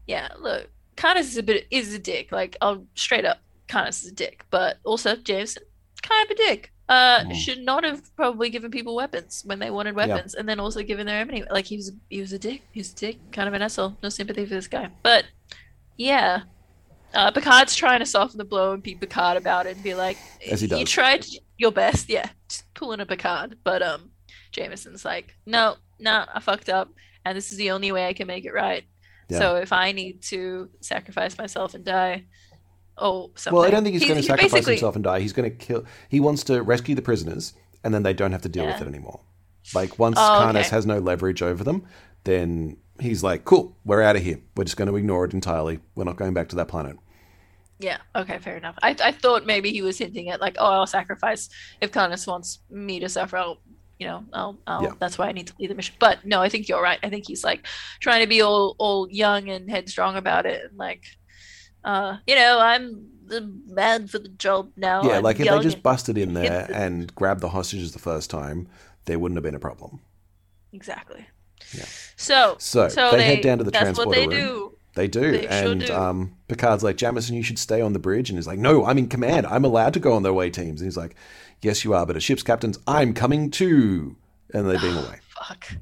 Speaker 2: Yeah, look, Karnas is a bit is a dick. Like, I'll straight up, Karnas is a dick. But also Jameson, kind of a dick. Uh,
Speaker 1: Mm.
Speaker 2: should not have probably given people weapons when they wanted weapons, and then also given their enemy. Like he was, he was a dick. He was a dick, kind of an asshole. No sympathy for this guy. But yeah, uh, Picard's trying to soften the blow and be Picard about it and be like,
Speaker 1: As he
Speaker 2: You tried your best, yeah, just pulling a Picard. But um, Jameson's like, no, no, I fucked up, and this is the only way I can make it right.
Speaker 1: Yeah.
Speaker 2: So if I need to sacrifice myself and die, oh, something.
Speaker 1: Well, I don't think he's
Speaker 2: He-
Speaker 1: going to sacrifice
Speaker 2: basically-
Speaker 1: himself and die. He's going to kill. He wants to rescue the prisoners, and then they don't have to deal with it anymore. Like once
Speaker 2: Oh,
Speaker 1: Karnas
Speaker 2: okay.
Speaker 1: has no leverage over them, then he's like, "Cool, we're out of here. We're just going to ignore it entirely. We're not going back to that planet."
Speaker 2: Yeah, okay, fair enough. I, I thought maybe he was hinting at like, oh, I'll sacrifice if Karnas wants me to suffer. I'll, you know, I'll, I'll
Speaker 1: Yeah.
Speaker 2: that's why I need to lead the mission. But no, I think you're right. I think he's like trying to be all all young and headstrong about it, and like, uh, you know, I'm the man for the job now.
Speaker 1: yeah,
Speaker 2: I'm
Speaker 1: like if they just busted in there and grabbed the hostages the first time, there wouldn't have been a problem.
Speaker 2: exactly.
Speaker 1: Yeah.
Speaker 2: So,
Speaker 1: So,
Speaker 2: so
Speaker 1: they head down to the
Speaker 2: that's what
Speaker 1: transporter
Speaker 2: they
Speaker 1: room.
Speaker 2: do.
Speaker 1: They do,
Speaker 2: They
Speaker 1: and
Speaker 2: do.
Speaker 1: Um, Picard's like, "Jameson, you should stay on the bridge," and he's like, "No, I'm in command. I'm allowed to go on the away teams." And he's like, "Yes, you are, but as ship's captains, I'm coming too." And they beam away.
Speaker 2: Fuck.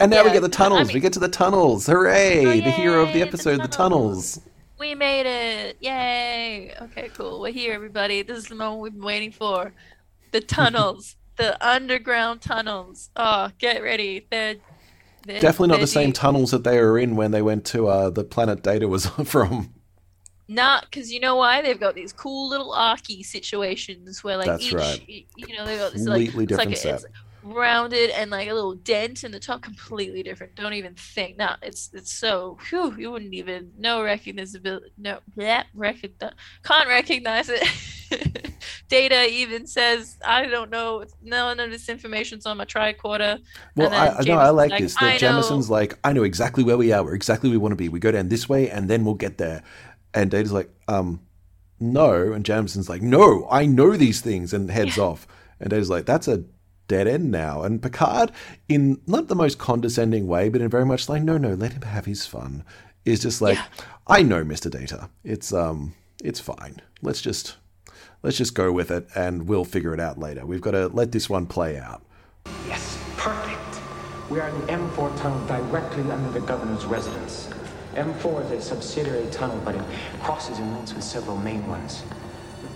Speaker 1: And now we get the tunnels.
Speaker 2: I mean-
Speaker 1: we get to the tunnels. Hooray!
Speaker 2: Oh,
Speaker 1: the hero of the
Speaker 2: yay, the
Speaker 1: episode, the
Speaker 2: tunnels.
Speaker 1: tunnels.
Speaker 2: We made it! Yay! Okay, cool. We're here, everybody. This is the moment we've been waiting for. The tunnels, the underground tunnels. Oh, get ready. They're, they're
Speaker 1: Definitely not the same tunnels that they were in when they went to uh, the planet Data was from.
Speaker 2: Not because you know why? They've got these cool little archy situations where, like,
Speaker 1: That's
Speaker 2: each,
Speaker 1: right.
Speaker 2: you know, they've got this like,
Speaker 1: Completely
Speaker 2: it's like
Speaker 1: different
Speaker 2: a-
Speaker 1: set.
Speaker 2: it's rounded and like a little dent in the top, completely different. Don't even think. No, it's it's so. Whew, you wouldn't even no recognizability. No, yeah recognize can't recognize it. Data even says, "I don't know. None of this information's on my tricorder."
Speaker 1: Well, I,
Speaker 2: then
Speaker 1: I know I like
Speaker 2: like,
Speaker 1: this. That
Speaker 2: Jameson's
Speaker 1: like, I know exactly where we are. We're exactly where we want to be. We go down this way, and then we'll get there. And Data's like, um, no. And Jameson's like, no, I know these things, and heads off. And Data's like, that's a dead end now. And Picard, in not the most condescending way, but in very much like, no, no, let him have his fun, is just like,
Speaker 2: Yeah.
Speaker 1: I know, Mister Data. It's um, it's fine. Let's just. Let's just go with it and we'll figure it out later. We've got to let this one play out.
Speaker 3: Yes, perfect. We are in the M4 tunnel directly under the governor's residence. M4 is a subsidiary tunnel, but it crosses and links with several main ones.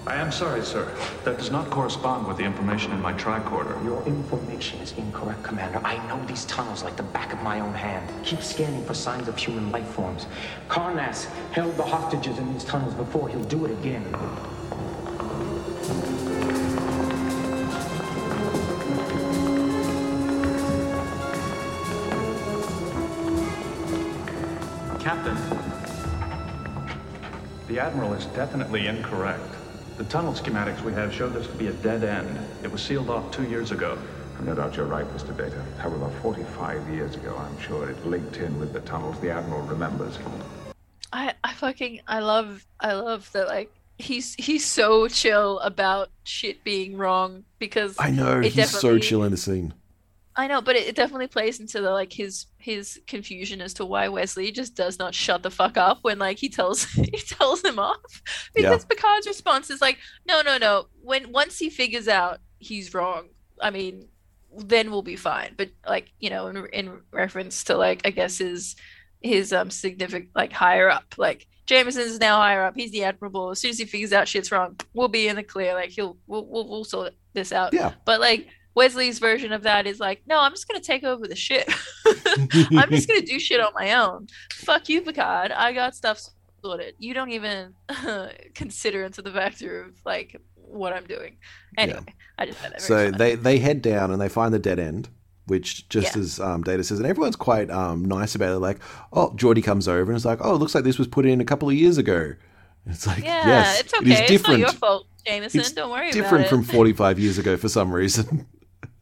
Speaker 4: I am sorry, sir. That does not correspond with the information in my tricorder.
Speaker 3: Your information is incorrect, Commander. I know these tunnels like the back of my own hand. Keep scanning for signs of human life forms. Karnas held the hostages in these tunnels before. He'll do it again.
Speaker 4: Captain, the Admiral is definitely incorrect. The tunnel schematics we have show this to be a dead end. It was sealed off two years ago.
Speaker 5: No doubt you're right, Mr. Data. However, 45 years ago, I'm sure it linked in with the tunnels the Admiral remembers.
Speaker 2: I I fucking I love I love that like he's he's so chill about shit being wrong because
Speaker 1: I know
Speaker 2: it
Speaker 1: he's so
Speaker 2: definitely-
Speaker 1: chill in the scene.
Speaker 2: I know, but it, it definitely plays into the like his his confusion as to why Wesley just does not shut the fuck up when like he tells he tells him off
Speaker 1: Yeah.
Speaker 2: because Picard's response is like no no no when once he figures out he's wrong I mean then we'll be fine but like you know in in reference to like I guess his his um significant like higher up like Jameson's now higher up he's the admirable. as soon as he figures out shit's wrong we'll be in the clear like he'll we'll we'll, we'll sort this out
Speaker 1: Yeah.
Speaker 2: but like Wesley's version of that is like, no, I'm just gonna take over the shit. I'm just gonna do shit on my own. Fuck you, Picard. I got stuff sorted. You don't even consider into the factor of like what I'm doing. Anyway, I just that very
Speaker 1: So
Speaker 2: funny.
Speaker 1: they they head down and they find the dead end, which just
Speaker 2: Yeah.
Speaker 1: as um, Data says, and everyone's quite um, nice about it. Like, oh, Geordi comes over and it's like, oh, it looks like this was put in a couple of years ago. It's like,
Speaker 2: yeah,
Speaker 1: yes,
Speaker 2: it's okay.
Speaker 1: is
Speaker 2: It's
Speaker 1: different.
Speaker 2: not your fault, Jameson.
Speaker 1: It's
Speaker 2: don't worry
Speaker 1: different from 45 years ago for some reason.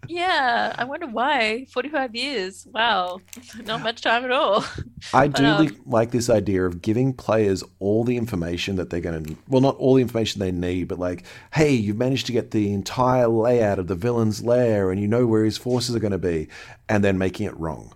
Speaker 2: Yeah, I wonder why. 45 years. Wow. Not much time at all.
Speaker 1: I
Speaker 2: But,
Speaker 1: do
Speaker 2: um,
Speaker 1: like this idea of giving players all the information that they're going to, well, not all the information they need, but like, hey, you've managed to get the entire layout of the villain's lair and you know where his forces are going to be, and then making it wrong.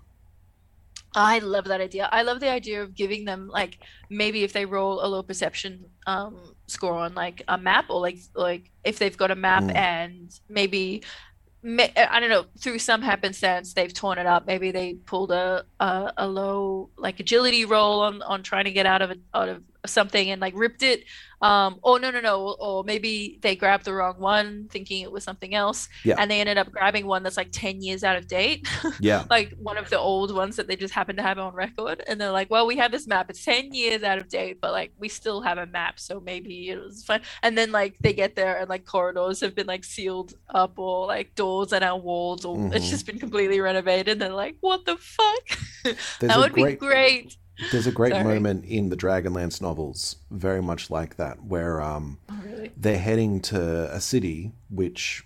Speaker 2: I love that idea. I love the idea of giving them like maybe if they roll a low perception um score on like a map or like like if they've got a map
Speaker 1: Mm.
Speaker 2: and maybe ma- I don't know through some happenstance they've torn it up. Maybe they pulled a a, a low like agility roll on on trying to get out of it out of something and like ripped it. Um, or no no no or maybe they grabbed the wrong one thinking it was something else
Speaker 1: Yeah.
Speaker 2: and they ended up grabbing one that's like 10 years out of date
Speaker 1: Yeah.
Speaker 2: like one of the old ones that they just happen to have on record and they're like well we have this map it's 10 years out of date but like we still have a map so maybe it was fine and then like they get there and like corridors have been like sealed up or like doors and our walls or it's
Speaker 1: Mhm.
Speaker 2: just been completely renovated and they're like what the fuck that would
Speaker 1: great,
Speaker 2: be great
Speaker 1: There's a great
Speaker 2: Sorry.
Speaker 1: moment in the Dragonlance novels, very much like that, where um,
Speaker 2: oh, really
Speaker 1: they're heading to a city which,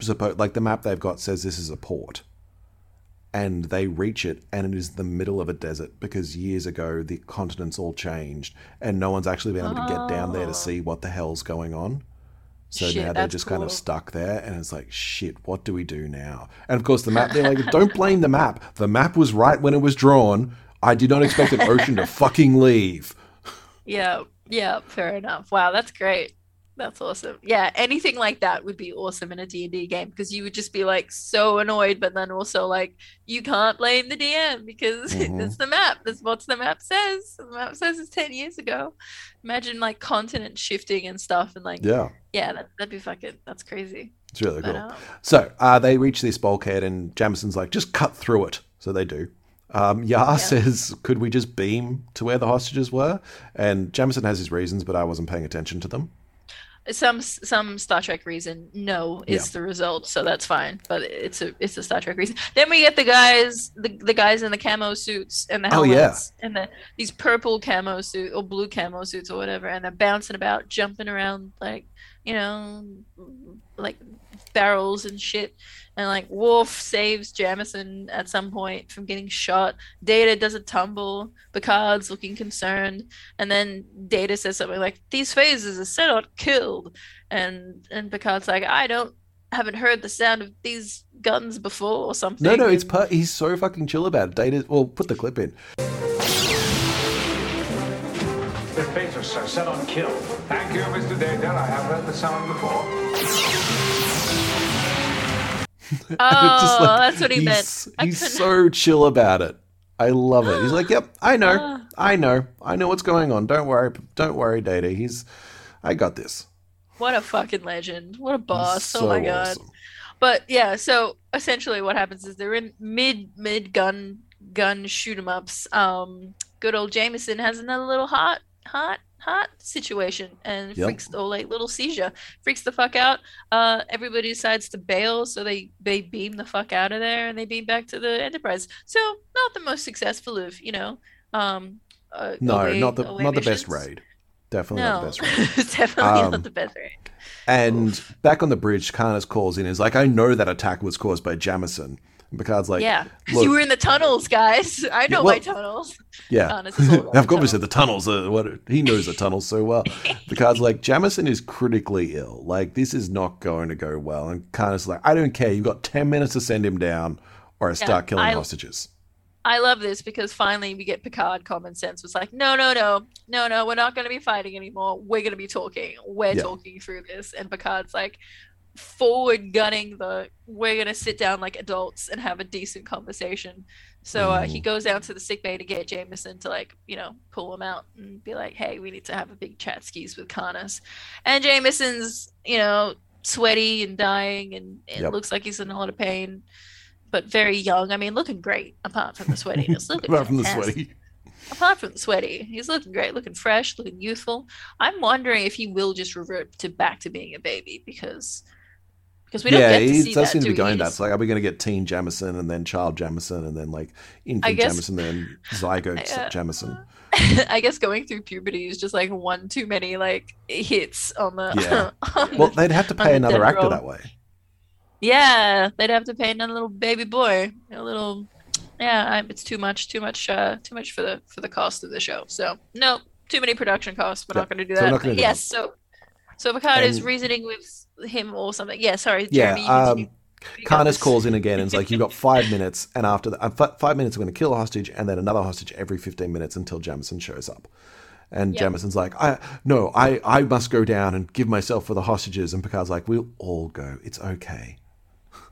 Speaker 1: suppo- like the map they've got says this is a port, and they reach it, and it is the middle of a desert because years ago the continents all changed, and no one's actually been able to get down there
Speaker 2: Oh.
Speaker 1: to see what the hell's going on. So
Speaker 2: Shit,
Speaker 1: now they're just kind of stuck there, and it's like, shit, what do we do now? And of course, the map, they're like, don't blame the map. The map was right when it was drawn. I did not expect an ocean to fucking leave.
Speaker 2: yeah yeah fair enough wow that's great that's awesome yeah anything like that would be awesome in a d&d game because you would just be like so annoyed but then also like you can't blame the dm because
Speaker 1: Mhm.
Speaker 2: it's the map that's what the map says the map says it's 10 years ago imagine like continent shifting and stuff and like yeah,
Speaker 1: Yeah,
Speaker 2: that, that'd be fucking that's crazy
Speaker 1: it's really
Speaker 2: but
Speaker 1: cool.
Speaker 2: um,
Speaker 1: So uh, they reach this bulkhead, and Jameson's like, just cut through it. So they do. Um, Yar says, could we just beam to where the hostages were? And Jameson has his reasons, but I wasn't paying attention to them.
Speaker 2: some some Star Trek reason no is the result, so that's fine. But it's a it's a Star Trek reason. Then we get the guys the, the guys in the camo suits and the
Speaker 1: Oh, yeah.
Speaker 2: and the these purple camo suit or blue camo suits or whatever, and they're bouncing about, jumping around like you know like barrels and shit. And like Worf saves Jameson at some point from getting shot. Data does a tumble. Picard's looking concerned and then Data says something like, "These phases are set on killed," and and Picard's like, "I don't haven't heard the sound of these guns before or something."
Speaker 1: No, no, it's per- he's so fucking chill about it. Data, well, put the clip in.
Speaker 4: The phasers are set on kill.
Speaker 5: Thank you, Mr. Data. I have heard the sound before.
Speaker 2: Oh,
Speaker 1: like,
Speaker 2: that's what he
Speaker 1: he's,
Speaker 2: meant.
Speaker 1: He's so chill about it. I love it. He's like, "Yep, I know,
Speaker 2: Ah.
Speaker 1: I know, I know what's going on. Don't worry, don't worry, Data. He's, I got this."
Speaker 2: What a fucking legend! What a boss!
Speaker 1: so
Speaker 2: oh my god!
Speaker 1: awesome.
Speaker 2: But yeah, so essentially what happens is they're in mid mid gun gun shoot 'em ups. Um, good old Jameson has another little hot hot hot situation and
Speaker 1: Yep.
Speaker 2: freaks or like little seizure freaks the fuck out. Uh, everybody decides to bail, so they they beam the fuck out of there and they beam back to the Enterprise. So not the most successful of you know um. Uh,
Speaker 1: No,
Speaker 2: away-
Speaker 1: not the not the best raid. Definitely not the best raid.
Speaker 2: definitely
Speaker 1: Um,
Speaker 2: not the best raid.
Speaker 1: And back on the bridge, Karnas calls in. and is like, "I know that attack was caused by Jameson." And Picard's like,
Speaker 2: yeah, because you were in the tunnels, guys. I know
Speaker 1: well-
Speaker 2: my tunnels.
Speaker 1: Yeah,
Speaker 2: is all
Speaker 1: I've
Speaker 2: the
Speaker 1: tunnels. Are what he knows the tunnels so well. Picard's like, Jameson is critically ill. Like this is not going to go well. And is like, I don't care. You've got ten minutes to send him down, or I start killing
Speaker 2: I-
Speaker 1: hostages.
Speaker 2: I love this because finally we get Picard common sense was like, no, no, no, no, no, we're not going to be fighting anymore. We're going to be talking. We're
Speaker 1: Yeah.
Speaker 2: talking through this. And Picard's like, forward gunning the, we're going to sit down like adults and have a decent conversation. So uh, he goes down to the sick bay to get Jameson to like, you know, pull him out and be like, hey, we need to have a big chat skis with Karnas. And Jameson's, you know, sweaty and dying and it
Speaker 1: Yep.
Speaker 2: looks like he's in a lot of pain. But very young. I mean, looking great apart from the sweatiness.
Speaker 1: Apart from the sweaty.
Speaker 2: apart from the sweaty, he's looking great, looking fresh, looking youthful. I'm wondering if he will just revert to back to being a baby because because we don't
Speaker 1: yeah,
Speaker 2: get to
Speaker 1: he does
Speaker 2: that.
Speaker 1: seem to be going that. It's like, are we going to get teen Jameson and then child Jameson and then like infant
Speaker 2: guess-
Speaker 1: Jameson, then zygote
Speaker 2: uh,
Speaker 1: Jameson?
Speaker 2: I guess going through puberty is just like one too many like hits on the.
Speaker 1: Yeah.
Speaker 2: on
Speaker 1: Well,
Speaker 2: the-
Speaker 1: they'd have to pay another actor
Speaker 2: roll.
Speaker 1: that way.
Speaker 2: Yeah, they'd have to pay another little baby boy, a little. Yeah, it's too much, too much, uh, too much for the for the cost of the show. So no, too many production costs. We're
Speaker 1: Yeah,
Speaker 2: not going to do that.
Speaker 1: gonna do
Speaker 2: yes, so so Picard is
Speaker 1: And-
Speaker 2: reasoning with him or something. Yeah, sorry,
Speaker 1: Yeah,
Speaker 2: Jeremy.
Speaker 1: um,
Speaker 2: continue. Pick up
Speaker 1: Karnas calls in again and is like, "You've got five minutes, and after that, fi- five minutes, I'm going to kill a hostage, and then another hostage every 15 minutes until Jameson shows up." And
Speaker 2: Yep.
Speaker 1: Jameson's like, "I no, I I must go down and give myself for the hostages." And Picard's like, "We'll all go. It's okay."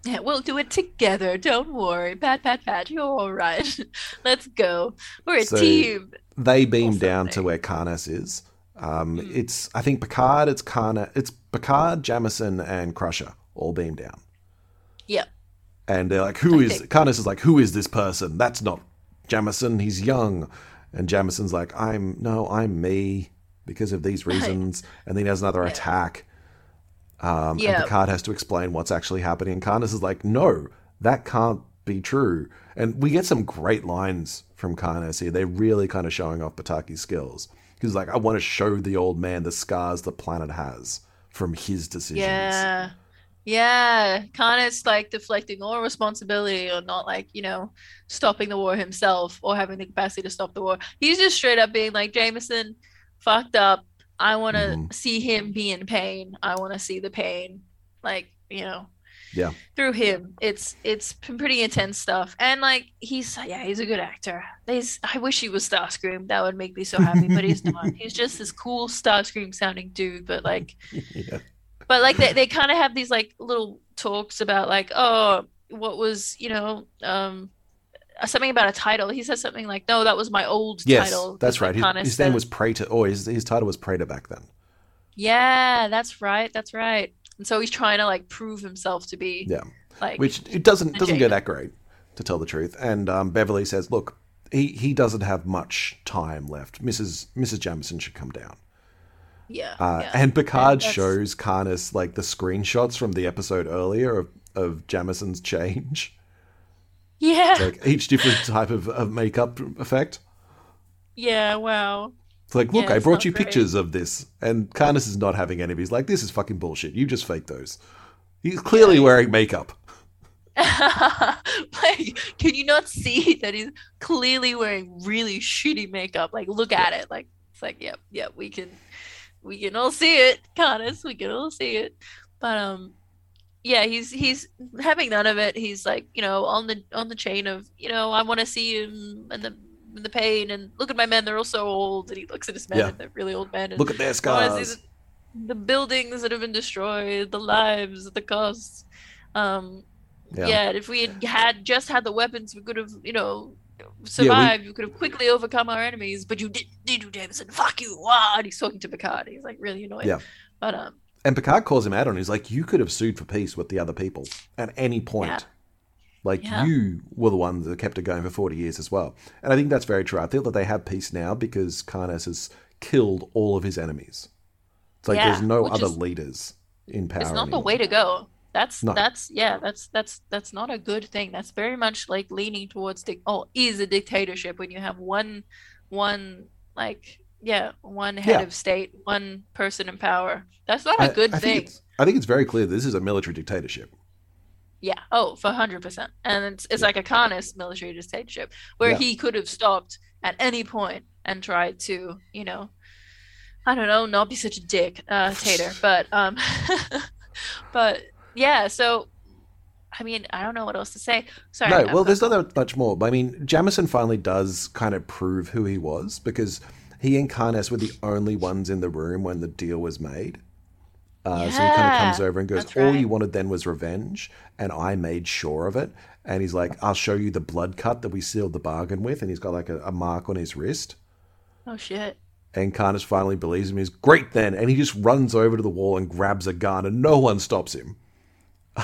Speaker 2: Yeah, we'll do it together. Don't worry. Pat, pat, pat. You're all right. Let's go. We're a
Speaker 1: So-
Speaker 2: team.
Speaker 1: They beam down to where Karnas is. Um,
Speaker 2: Hmm.
Speaker 1: It's I think Picard, it's Karna, it's Picard, Jameson, and Crusher all beam down.
Speaker 2: Yeah.
Speaker 1: And they're like, "Who
Speaker 2: I
Speaker 1: is?"
Speaker 2: think-
Speaker 1: Karnas is like, "Who is this person? That's not Jameson. He's young." And Jameson's like, "I'm no, I'm me because of these reasons." And then he has another attack. Um,
Speaker 2: Yeah.
Speaker 1: And Picard has to explain what's actually happening. And Karnas is like, "No, that can't be true." And we get some great lines from Karnas here. They're really kind of showing off Pataki's skills. He's like, "I want to show the old man the scars the planet has from his decisions."
Speaker 2: Yeah. Yeah. Khan is like deflecting all responsibility or not like, you know, stopping the war himself or having the capacity to stop the war. He's just straight up being like, Jameson fucked up. I want to
Speaker 1: Mhm.
Speaker 2: see him be in pain. I want to see the pain. Like, you know,
Speaker 1: Yeah.
Speaker 2: through him. It's it's pretty intense stuff. And like he's yeah, he's a good actor. He's I wish he was Starscream. That would make me so happy, but he's not. He's just this cool Starscream sounding dude, but like
Speaker 1: yeah.
Speaker 2: but like they, they kind of have these like little talks about like oh what was you know um something about a title he says something like no that was my old
Speaker 1: Yes,
Speaker 2: title
Speaker 1: that's right. His, his name was Praetor, or his, his title was Praetor back then.
Speaker 2: yeah that's right that's right and so he's trying to like prove himself to be
Speaker 1: Yeah.
Speaker 2: like
Speaker 1: which it doesn't doesn't go that great to tell the truth. And um, Beverly says, "Look, he, he doesn't have much time left. Mrs. Mrs. Jameson should come down."
Speaker 2: yeah,
Speaker 1: Uh,
Speaker 2: yeah.
Speaker 1: And Picard
Speaker 2: that's-
Speaker 1: shows Karnas like the screenshots from the episode earlier of, of Jameson's change,
Speaker 2: yeah
Speaker 1: like each different type of, of makeup effect.
Speaker 2: yeah wow
Speaker 1: It's like, look,
Speaker 2: Yeah,
Speaker 1: I brought you
Speaker 2: great.
Speaker 1: pictures of this, and Karnas is not having any of. He's like, this is fucking bullshit. You just fake those. He's clearly wearing makeup.
Speaker 2: like can you not see that he's clearly wearing really shitty makeup like look at it like it's like yep yep we can we can all see it Connors we can all see it but um yeah he's he's having none of it he's like you know on the on the chain of you know I want to see him and the the pain and look at my men they're all so old and he looks at his men
Speaker 1: Yeah.
Speaker 2: and they're really old men and
Speaker 1: Look at their scars.
Speaker 2: the, buildings that have been destroyed, the lives, the costs. Um,
Speaker 1: Yeah.
Speaker 2: yeah. if we had, had just had the weapons, we could have, you know, survived. we... could have quickly overcome our enemies. But you didn't, did you, Jameson? Fuck you! Wow! And he's talking to Picard. He's like really annoyed.
Speaker 1: Yeah.
Speaker 2: But um,
Speaker 1: And Picard calls him out on. He's like, you could have sued for peace with the other people at any point.
Speaker 2: Yeah.
Speaker 1: Like
Speaker 2: Yeah.
Speaker 1: you were the ones that kept it going for forty years as well. And I think that's very true. I feel that they have peace now because Karnas has killed all of his enemies. It's like
Speaker 2: Yeah,
Speaker 1: there's no other
Speaker 2: is-
Speaker 1: leaders in power.
Speaker 2: it's not the way to go. That's
Speaker 1: No.
Speaker 2: that's yeah. That's that's that's not a good thing. That's very much like leaning towards dic- oh is a dictatorship when you have one one like yeah one head
Speaker 1: Yeah.
Speaker 2: of state one person in power. That's not a
Speaker 1: I-
Speaker 2: good
Speaker 1: I
Speaker 2: thing.
Speaker 1: Think I think it's very clear this is a military dictatorship.
Speaker 2: Yeah. Oh, for hundred percent. And it's it's like a Karnas military dictatorship where
Speaker 1: Yeah.
Speaker 2: he could have stopped at any point and tried to, you know, I don't know, not be such a dick, uh, Tater. But um, but yeah. So, I mean, I don't know what else to say. Sorry.
Speaker 1: No, well, there's not that much more. But I mean, Jameson finally does kind of prove who he was because he and Karnas were the only ones in the room when the deal was made. Uh, So he kind of comes over and goes,
Speaker 2: that's
Speaker 1: "All you wanted then was revenge, and I made sure of it." And he's like, "I'll show you the blood cut that we sealed the bargain with," and he's got like a, a mark on his wrist.
Speaker 2: Oh shit.
Speaker 1: And Karnas finally believes him. He's great then, and he just runs over to the wall and grabs a gun, and no one stops him.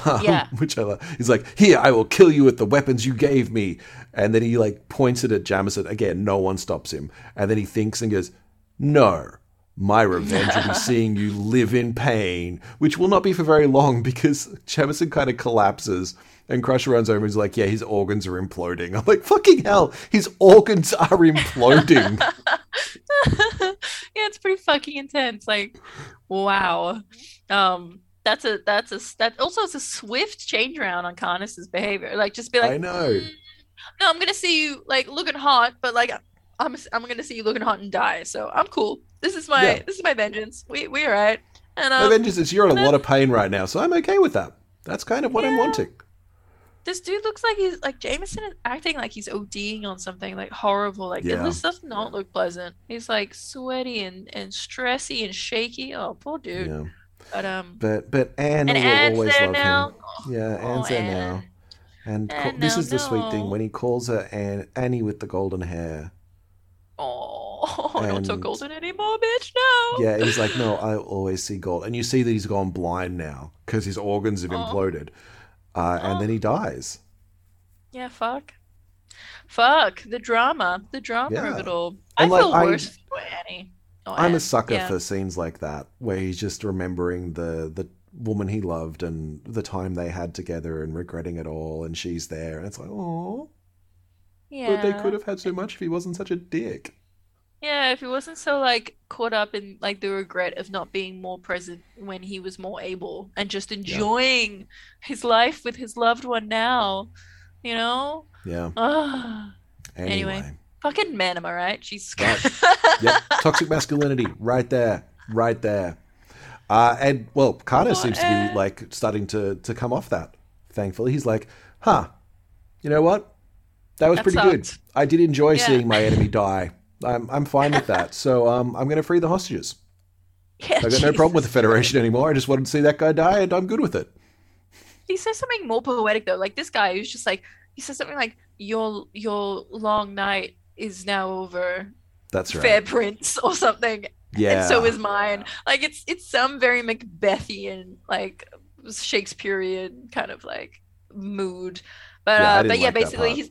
Speaker 1: Um,
Speaker 2: Yeah.
Speaker 1: which I love. He's like, "Here, I will kill you with the weapons you gave me." And then he like points it at Jameson again. No one stops him. And then he thinks and goes, "No, my revenge will be seeing you live in pain, which will not be for very long because Jameson kind of collapses." And Crusher runs over and is like, Yeah, his organs are imploding. I'm like, Fucking hell, his organs are imploding.
Speaker 2: yeah, it's pretty fucking intense. Like, wow. Um, that's a that's a that also is a swift change around on Karnas's behavior. Like, just be like,
Speaker 1: I know.
Speaker 2: "Mm, no, I'm gonna see you like looking hot, but like, I'm I'm gonna see you looking hot and die. So I'm cool. This is my
Speaker 1: Yeah.
Speaker 2: this is my vengeance. We we alright. And
Speaker 1: My
Speaker 2: um,
Speaker 1: vengeance is you're in a lot of pain right now, so I'm okay with that. That's kind of what I'm wanting.
Speaker 2: this dude looks like he's like Jameson is acting like he's ODing on something like horrible. Like
Speaker 1: Yeah.
Speaker 2: this does not look pleasant. He's like sweaty and and stressy and shaky. Oh, poor dude.
Speaker 1: Yeah.
Speaker 2: But um,
Speaker 1: But but Anne
Speaker 2: and
Speaker 1: will
Speaker 2: Anne's
Speaker 1: always
Speaker 2: there
Speaker 1: love
Speaker 2: now.
Speaker 1: him. Yeah, Anne's
Speaker 2: Oh,
Speaker 1: there
Speaker 2: Anne.
Speaker 1: now. And this
Speaker 2: no,
Speaker 1: is the sweet thing when he calls her Anne, Annie with the golden hair.
Speaker 2: Oh, not so
Speaker 1: And-
Speaker 2: golden anymore, bitch. No.
Speaker 1: Yeah, he's like, no, I always see gold. And you see that he's gone blind now because his organs have
Speaker 2: Oh.
Speaker 1: imploded. Uh, and then he dies.
Speaker 2: Yeah, fuck. Fuck the drama, the drama of it all.
Speaker 1: And,
Speaker 2: I
Speaker 1: like,
Speaker 2: feel
Speaker 1: I-
Speaker 2: worse for Annie. Oh,
Speaker 1: I'm a sucker
Speaker 2: yeah.
Speaker 1: for scenes like that where he's just remembering the the woman he loved and the time they had together and regretting it all and she's there and it's like oh
Speaker 2: Yeah.
Speaker 1: but they could have had so much if he wasn't such a dick
Speaker 2: Yeah, if he wasn't so like caught up in like the regret of not being more present when he was more able and just enjoying his life with his loved one now, you know?
Speaker 1: yeah
Speaker 2: Ah,
Speaker 1: anyway,
Speaker 2: Anyway. fucking man, am I right? Jesus
Speaker 1: Right.
Speaker 2: Christ.
Speaker 1: yep toxic masculinity right there right there uh, and well Carter
Speaker 2: Oh,
Speaker 1: seems to be like starting to to come off that thankfully he's like huh you know what that was
Speaker 2: That
Speaker 1: pretty good. I did enjoy
Speaker 2: Yeah.
Speaker 1: seeing my enemy die I'm, I'm fine with that so um, I'm going to free the hostages
Speaker 2: Yeah,
Speaker 1: I got no problem with the Federation anymore. I just wanted to see that guy die, and I'm good with it.
Speaker 2: He says something more poetic though. Like this guy who's just like he says something like your your long night is now over,
Speaker 1: That's right.
Speaker 2: fair prince or something.
Speaker 1: yeah.
Speaker 2: And so is mine. Like it's it's some very Macbethian, like Shakespearean kind of like mood. But
Speaker 1: Yeah,
Speaker 2: uh but yeah,
Speaker 1: like
Speaker 2: basically he's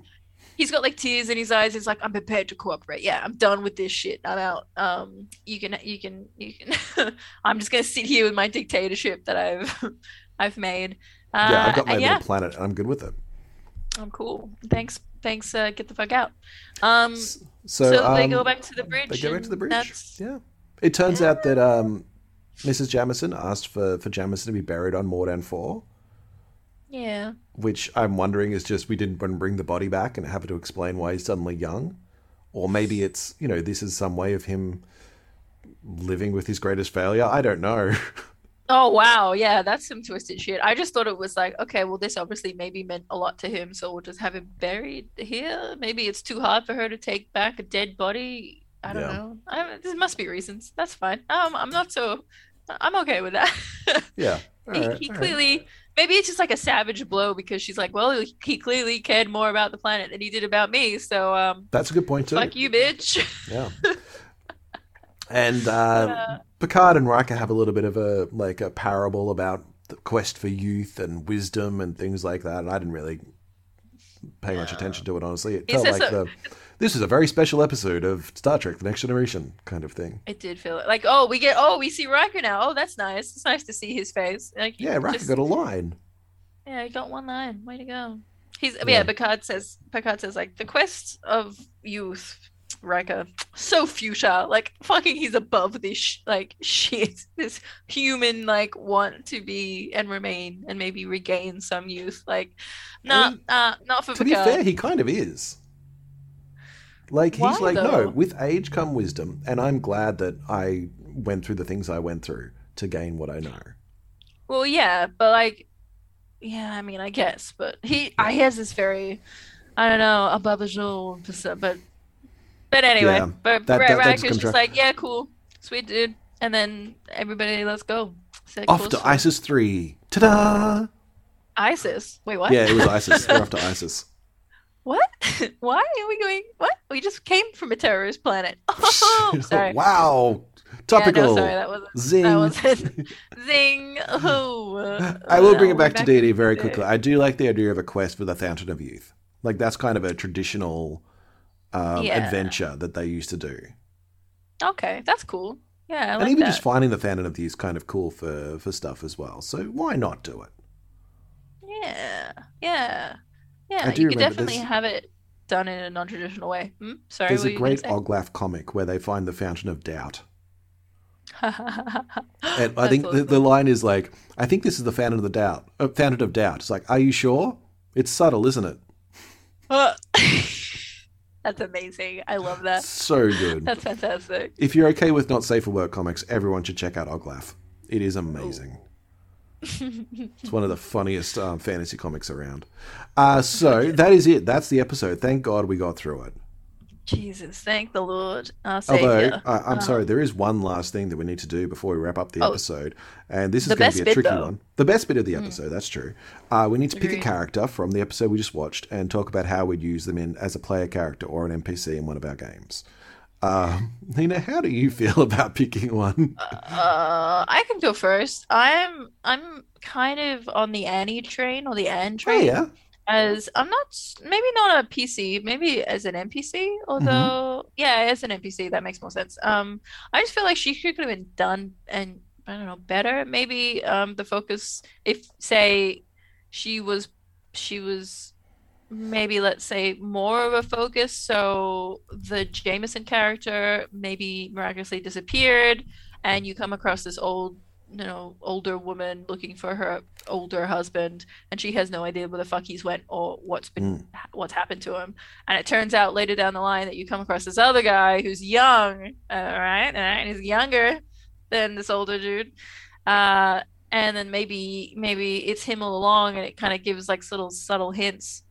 Speaker 2: he's got like tears in his eyes. He's like, I'm prepared to cooperate. Yeah, I'm done with this shit. I'm out. Um you can you can you can I'm just gonna sit here with my dictatorship that I've I've made. Uh,
Speaker 1: yeah, I've got my
Speaker 2: and
Speaker 1: little
Speaker 2: yeah,
Speaker 1: planet, and I'm good with it.
Speaker 2: I'm cool. Thanks, thanks. Uh, get the fuck out. Um,
Speaker 1: So,
Speaker 2: so, they go
Speaker 1: um,
Speaker 2: back to the bridge.
Speaker 1: They go back to the bridge. Yeah. It turns out that um, Mrs. Jameson asked for, for Jameson to be buried on Mordan 4,
Speaker 2: yeah.
Speaker 1: which I'm wondering is just we didn't want to bring the body back and have to explain why he's suddenly young. Or maybe it's, you know, this is some way of him living with his greatest failure. I don't know.
Speaker 2: Oh wow, yeah, that's some twisted shit. I just thought it was like, okay, well, this obviously maybe meant a lot to him, so we'll just have him buried here. Maybe it's too hard for her to take back a dead body. I don't
Speaker 1: Yeah.
Speaker 2: know. I, there must be reasons. That's fine. Um, I'm not so. I'm okay with that.
Speaker 1: yeah.
Speaker 2: he, he
Speaker 1: alright.
Speaker 2: clearly maybe it's just like a savage blow because she's like, well, he clearly cared more about the planet than he did about me. So um,
Speaker 1: That's a good point, too.
Speaker 2: fuck you, bitch.
Speaker 1: Yeah. And uh,
Speaker 2: uh,
Speaker 1: Picard and Riker have a little bit of a like a parable about the quest for youth and wisdom and things like that. And I didn't really pay much attention to it, honestly. It felt like
Speaker 2: so-
Speaker 1: the this is a very special episode of Star Trek: The Next Generation kind of thing.
Speaker 2: It did feel like, oh, we get, oh, we see Riker now. Oh, that's nice. It's nice to see his face. Like,
Speaker 1: Yeah, Riker
Speaker 2: just-
Speaker 1: got a line.
Speaker 2: Yeah, he got one line. Way to go. He's yeah.
Speaker 1: Yeah.
Speaker 2: Picard says Picard says like the quest of youth, Riker, so fuchsia. Like fucking, he's above this sh- like shit. This human like want to be and remain and maybe regain some youth. Like, nah,
Speaker 1: mean,
Speaker 2: uh, not for
Speaker 1: To be fair, he kind of is. Like he's like,
Speaker 2: though?
Speaker 1: no, with age come wisdom, and I'm glad that I went through the things I went through to gain what I know.
Speaker 2: Well, yeah, but like, yeah, I mean, I guess, but he, I he has this very, I don't know, above percent, but, but anyway,
Speaker 1: Yeah,
Speaker 2: but
Speaker 1: that-
Speaker 2: Ra-
Speaker 1: that- that's
Speaker 2: Riker's
Speaker 1: contra-
Speaker 2: just like, yeah, cool, sweet dude, and then everybody, let's go. Say
Speaker 1: Off
Speaker 2: cool
Speaker 1: to. ISIS three. Ta-da!
Speaker 2: ISIS. Wait, what?
Speaker 1: Yeah, it was ISIS. They're off to ISIS.
Speaker 2: What? Why are we going? What? We just came from a terrorist planet. Oh, sorry.
Speaker 1: wow.
Speaker 2: Yeah,
Speaker 1: Topical.
Speaker 2: no, sorry, that wasn't.
Speaker 1: Zing.
Speaker 2: That wasn't. Zing. Oh.
Speaker 1: I will bring it
Speaker 2: we're
Speaker 1: back to D&D very quickly. I do like the idea of a quest for the Fountain of Youth. Like that's kind of a traditional um,
Speaker 2: Yeah.
Speaker 1: adventure that they used to do.
Speaker 2: Okay, that's cool. Yeah, I
Speaker 1: and
Speaker 2: like
Speaker 1: even
Speaker 2: that.
Speaker 1: just finding the Fountain of the is kind of cool for for stuff as well. So why not do it?
Speaker 2: Yeah, yeah, yeah. You could definitely
Speaker 1: this-
Speaker 2: have it done in a non-traditional way. Hmm? Sorry,
Speaker 1: There's a great Oglaf comic where they find the Fountain of Doubt. And I think the,
Speaker 2: awesome.
Speaker 1: the line is like, I think this is the Fountain of the Doubt. Uh, Fountain of Doubt. It's like, are you sure? It's subtle, isn't it?
Speaker 2: That's amazing. I love that.
Speaker 1: So good.
Speaker 2: That's fantastic.
Speaker 1: if you're okay with not safe for work comics, everyone should check out Oglaf. It is amazing. it's one of the funniest um, fantasy comics around. Uh, so that is it. That's the episode. Thank God we got through it.
Speaker 2: Jesus, thank the Lord,
Speaker 1: Although, I'm sorry, there is one last thing that we need to do before we wrap up the
Speaker 2: Oh.
Speaker 1: episode. And this is going to be a tricky one. The best bit of the episode, that's true. Uh, we need to pick a character from the episode we just watched and talk about how we'd use them in as a player character or an NPC in one of our games. Um, Nina, how do you feel about picking one?
Speaker 2: Uh, I can go first. I'm I'm kind of on the Annie train or the Anne
Speaker 1: Oh,
Speaker 2: train.
Speaker 1: yeah.
Speaker 2: As I'm not maybe not a PC, maybe as an NPC. Although yeah, as an NPC that makes more sense. Um, I just feel like she could have been done and I don't know better. Maybe um the focus if say she was she was maybe let's say more of a focus. So the Jameson character maybe miraculously disappeared, and you come across this old, you know, older woman looking for her older husband, and she has no idea where the fuck he's went or what's been what's happened to him. And it turns out later down the line that you come across this other guy who's young, all right, all right, and he's younger than this older dude. Uh, and then maybe maybe it's him all along, and it kind of gives like little subtle hints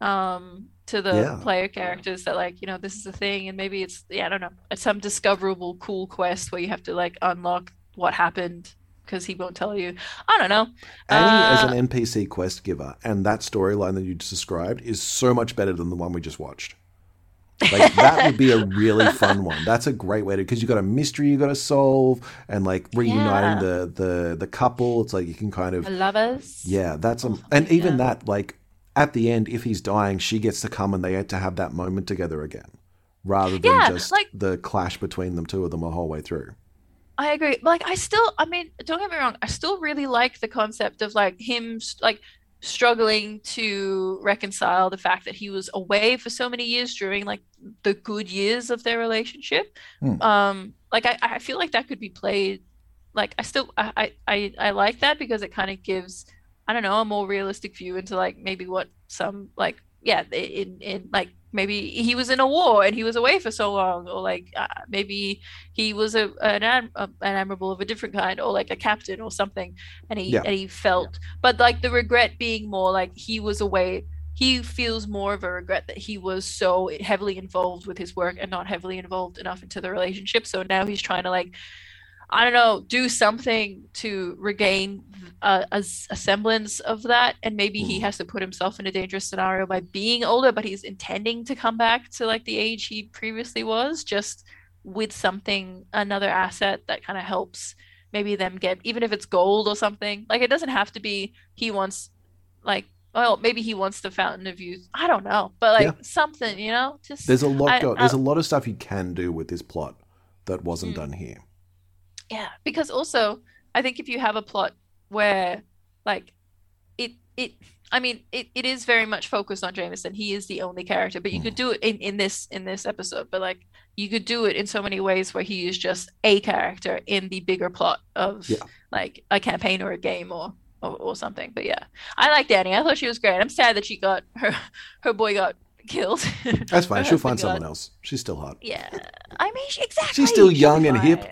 Speaker 2: um to the
Speaker 1: Yeah.
Speaker 2: player characters that like you know this is a thing and maybe it's yeah I don't know it's some discoverable cool quest where you have to like unlock what happened because he won't tell you I don't know
Speaker 1: Annie as
Speaker 2: Uh,
Speaker 1: an NPC quest giver and that storyline that you just described is so much better than the one we just watched. Like that would be a really fun one. That's a great way to because you've got a mystery you've got to solve and like reuniting the the the couple. It's like you can kind of
Speaker 2: lovers
Speaker 1: yeah. That's um, and even
Speaker 2: yeah.
Speaker 1: that like at the end if he's dying, she gets to come and they get to have that moment together again, rather than
Speaker 2: Yeah,
Speaker 1: just
Speaker 2: like-
Speaker 1: the clash between them two of them the whole way through.
Speaker 2: I agree. Like, I still, I mean, don't get me wrong, I still really like the concept of like him, like, struggling to reconcile the fact that he was away for so many years during like the good years of their relationship.
Speaker 1: Hmm.
Speaker 2: Um, like, I, I feel like that could be played. Like, I still, I, I, I like that because it kind of gives, I don't know, a more realistic view into like maybe what some like, yeah, in in like maybe he was in a war and he was away for so long, or like uh, maybe he was a an, ad, a, an admiral of a different kind or like a captain or something and he
Speaker 1: Yeah.
Speaker 2: and he felt but like the regret being more like he was away he feels more of a regret that he was so heavily involved with his work and not heavily involved enough into the relationship so now he's trying to like I don't know, do something to regain a semblance of that. And maybe he has to put himself in a dangerous scenario by being older, but he's intending to come back to like the age he previously was, just with something, another asset that kind of helps maybe them get, even if it's gold or something. Like it doesn't have to be he wants, like, well, maybe he wants the Fountain of Youth. I don't know, but like
Speaker 1: Yeah.
Speaker 2: something, you know, just
Speaker 1: There's a lot.
Speaker 2: I-
Speaker 1: go- there's
Speaker 2: I-
Speaker 1: a lot of stuff you can do with this plot that wasn't
Speaker 2: Hmm.
Speaker 1: done here.
Speaker 2: Yeah, because also I think if you have a plot where like it it I mean it, it is very much focused on Jameson. He is the only character, but you could mm. do it in, in this in this episode, but like you could do it in so many ways where he is just a character in the bigger plot of
Speaker 1: Yeah.
Speaker 2: like a campaign or a game or, or or something. But yeah. I like Danny. I thought she was great. I'm sad that she got her her boy got killed.
Speaker 1: That's fine. She'll find someone else. She's still hot.
Speaker 2: yeah. I mean, she, exactly. She's still
Speaker 1: young and hip.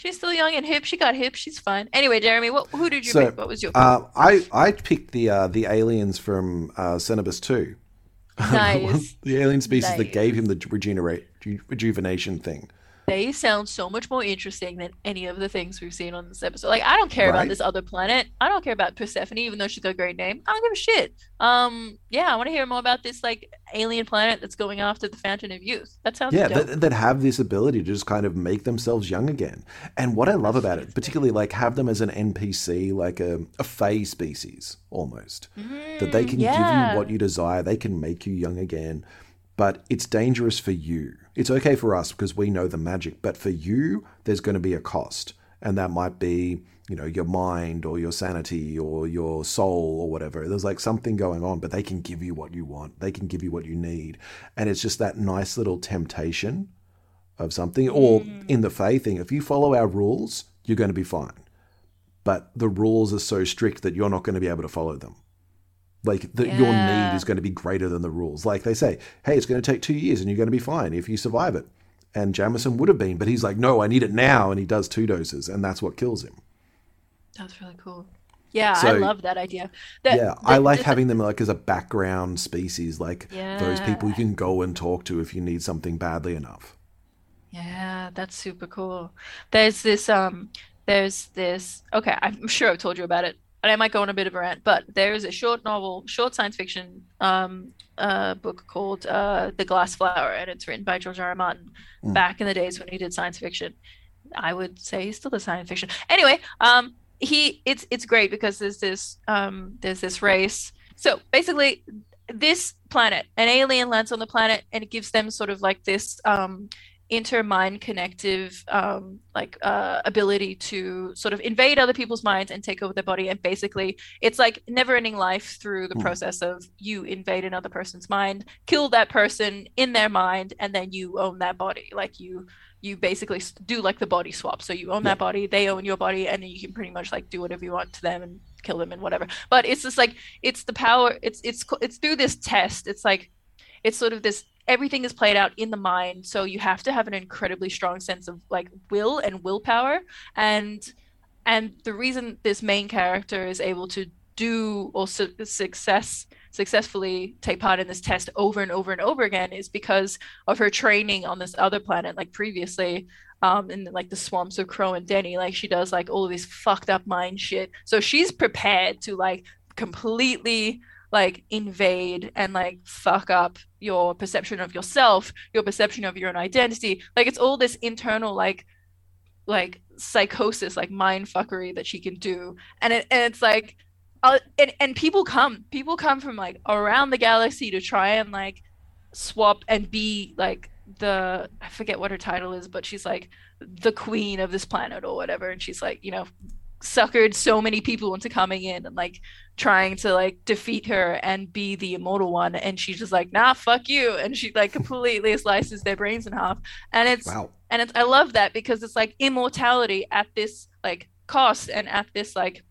Speaker 2: She's still young and hip. She got hip. She's fine. Anyway, Jeremy, what who did you
Speaker 1: So,
Speaker 2: pick? What was your
Speaker 1: Uh, I I picked the uh, the aliens from uh, Cerberus two.
Speaker 2: Nice.
Speaker 1: the alien species that gave him the regenerate reju- rejuvenation thing.
Speaker 2: They sound so much more interesting than any of the things we've seen on this episode. Like, I don't care
Speaker 1: Right.
Speaker 2: about this other planet. I don't care about Persephone, even though she's got a great name. I don't give a shit. Um, yeah, I want to hear more about this like alien planet that's going after the Fountain of Youth. That sounds
Speaker 1: yeah, that, that have this ability to just kind of make themselves young again. And what I love about it, particularly like have them as an NPC, like a, a Fey species almost, that they
Speaker 2: Mm,
Speaker 1: can give you what you desire, they can make you young again. But it's dangerous for you. It's okay for us because we know the magic, but for you, there's going to be a cost. And that might be, you know, your mind or your sanity or your soul or whatever. There's like something going on, but they can give you what you want. They can give you what you need. And it's just that nice little temptation of something. Or mm. in the faith thing, if you follow our rules, you're going to be fine. But the rules are so strict that you're not going to be able to follow them. Like the, your need is going to be greater than the rules. Like they say, hey, it's going to take two years and you're going to be fine if you survive it. And Jameson would have been, but he's like, no, I need it now. And he does two doses, and that's what kills him.
Speaker 2: That's really cool. Yeah, I love that idea. That-
Speaker 1: yeah,
Speaker 2: that-
Speaker 1: I like having them like as a background species, like those people you can go and talk to if you need something badly enough.
Speaker 2: Yeah, that's super cool. There's this um there's this okay, I'm sure I've told you about it, and I might go on a bit of a rant, but there's a short novel, short science fiction um uh book called uh The Glass Flower, and it's written by George R. R. Martin
Speaker 1: Mm.
Speaker 2: back in the days when he did science fiction. I would say he's still a science fiction. Anyway, um he it's it's great because there's this um there's this race. So basically this planet, an alien lands on the planet and it gives them sort of like this um inter-mind connective um, like uh, ability to sort of invade other people's minds and take over their body and basically it's like never-ending life through the
Speaker 1: Hmm.
Speaker 2: process of you invade another person's mind kill that person in their mind and then you own that body like you you basically do like the body swap so you own
Speaker 1: Yeah.
Speaker 2: that body they own your body and then you can pretty much like do whatever you want to them and kill them and whatever but it's just like it's the power it's it's it's through this test it's like it's sort of this everything is played out in the mind so you have to have an incredibly strong sense of like will and willpower. And and the reason this main character is able to do or su- success successfully take part in this test over and over and over again is because of her training on this other planet like previously um in like the swamps of crow and denny. Like she does like all of this fucked up mind shit. So she's prepared to like completely like invade and like fuck up your perception of yourself your perception of your own identity. Like it's all this internal like like psychosis like mind fuckery that she can do. And it and it's like uh, and, and people come people come from like around the galaxy to try and like swap and be like the i forget what her title is but she's like the queen of this planet or whatever. And she's like you know suckered so many people into coming in and like trying to like defeat her and be the immortal one and she's just like nah fuck you and she like completely slices their brains in half and it's
Speaker 1: Wow.
Speaker 2: and it's, I love that because it's like immortality at this like cost and at this like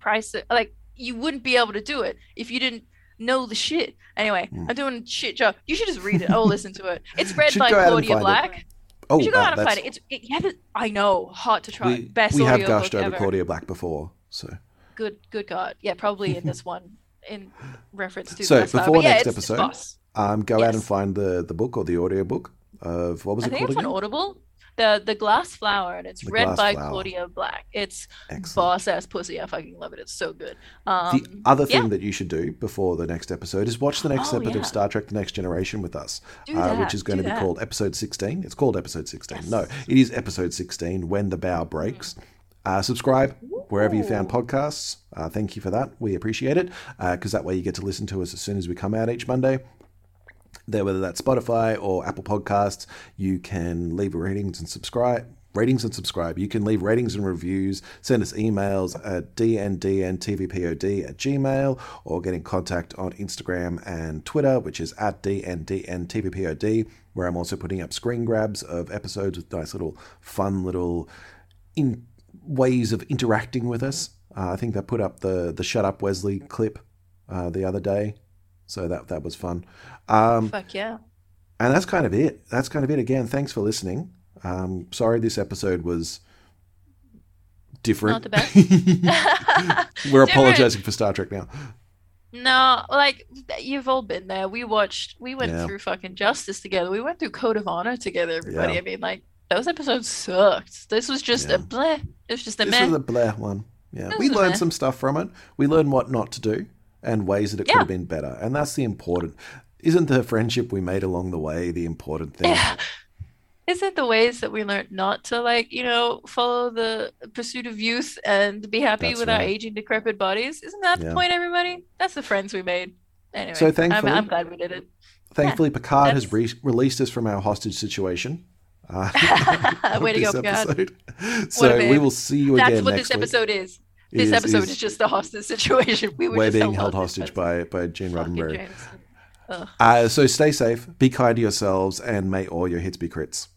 Speaker 2: price. Like you wouldn't be able to do it if you didn't know the shit. Anyway,
Speaker 1: Mm.
Speaker 2: I'm doing a shit job. You should just read it. Oh, listen to it. It's read by
Speaker 1: go out and
Speaker 2: Claudia
Speaker 1: Black. it. Oh,
Speaker 2: you should go
Speaker 1: wow,
Speaker 2: out and find it. It's it, you have it. I know, hard to try.
Speaker 1: we,
Speaker 2: Best
Speaker 1: we have gushed over
Speaker 2: ever.
Speaker 1: Claudia Black before, so
Speaker 2: Good, good God. Yeah, probably in this one in reference to.
Speaker 1: So, before
Speaker 2: yeah,
Speaker 1: next
Speaker 2: it's
Speaker 1: episode, um, go out and find the the book or the audio book of what was
Speaker 2: I
Speaker 1: it
Speaker 2: think
Speaker 1: called
Speaker 2: it's on
Speaker 1: again?
Speaker 2: Audible. The the Glass Flower, and it's
Speaker 1: The
Speaker 2: read by
Speaker 1: Flower.
Speaker 2: Claudia Black. It's boss ass pussy. I fucking love it. It's so good. Um,
Speaker 1: the other thing
Speaker 2: yeah.
Speaker 1: that you should do before the next episode is watch the next
Speaker 2: Oh,
Speaker 1: episode
Speaker 2: yeah.
Speaker 1: of Star Trek: The Next Generation with us, uh, which is going
Speaker 2: do
Speaker 1: to be
Speaker 2: that.
Speaker 1: called Episode 16. It's called Episode 16.
Speaker 2: Yes.
Speaker 1: No, it is Episode 16. When the bough breaks. Uh, subscribe wherever you found podcasts. Uh, thank you for that. We appreciate it because that way you get to listen to us as soon as we come out each Monday. There, whether that's Spotify or Apple Podcasts, you can leave ratings and subscribe. Ratings and subscribe. You can leave ratings and reviews. Send us emails at dndntvpod at gmail or get in contact on Instagram and Twitter, which is at dndntvpod, where I'm also putting up screen grabs of episodes with nice little fun little in ways of interacting with us. Uh, I think they put up the the Shut Up Wesley clip uh, the other day, so that that was fun. Um,
Speaker 2: fuck yeah.
Speaker 1: and that's kind of it. That's kind of it. Again, thanks for listening. Um, sorry this episode was different.
Speaker 2: Not the best.
Speaker 1: We're
Speaker 2: Different.
Speaker 1: apologizing for Star Trek now.
Speaker 2: No, like you've all been there. We watched. We went
Speaker 1: Yeah.
Speaker 2: through fucking Justice together. We went through Code of Honor together. Everybody.
Speaker 1: Yeah.
Speaker 2: I mean, like those episodes sucked. This was just
Speaker 1: Yeah.
Speaker 2: a bleh. It was just a mess.
Speaker 1: This
Speaker 2: meh.
Speaker 1: was a Blair one. Yeah,
Speaker 2: This
Speaker 1: we learned some stuff from it. We learned what not to do and ways that it could have been better, and that's the important. Isn't the friendship we made along the way the important thing?
Speaker 2: Yeah. Isn't the ways that we learned not to like, you know, follow the pursuit of youth and be happy
Speaker 1: That's
Speaker 2: with our aging decrepit bodies? Isn't that
Speaker 1: Yeah.
Speaker 2: the point, everybody? That's the friends we made. Anyway,
Speaker 1: So
Speaker 2: I'm,
Speaker 1: thankfully-
Speaker 2: I'm glad we did it.
Speaker 1: Thankfully, Picard has re- released us from our hostage situation. Uh,
Speaker 2: Way to go,
Speaker 1: this
Speaker 2: Picard.
Speaker 1: episode. So we will see you
Speaker 2: That's
Speaker 1: again
Speaker 2: That's
Speaker 1: what
Speaker 2: this
Speaker 1: week.
Speaker 2: episode is. This
Speaker 1: is-
Speaker 2: episode
Speaker 1: is-
Speaker 2: is just the hostage situation. We were
Speaker 1: We're being held hostage
Speaker 2: by
Speaker 1: by, Gene Roddenberry. Uh, so stay safe, be kind to yourselves, and may all your hits be crits.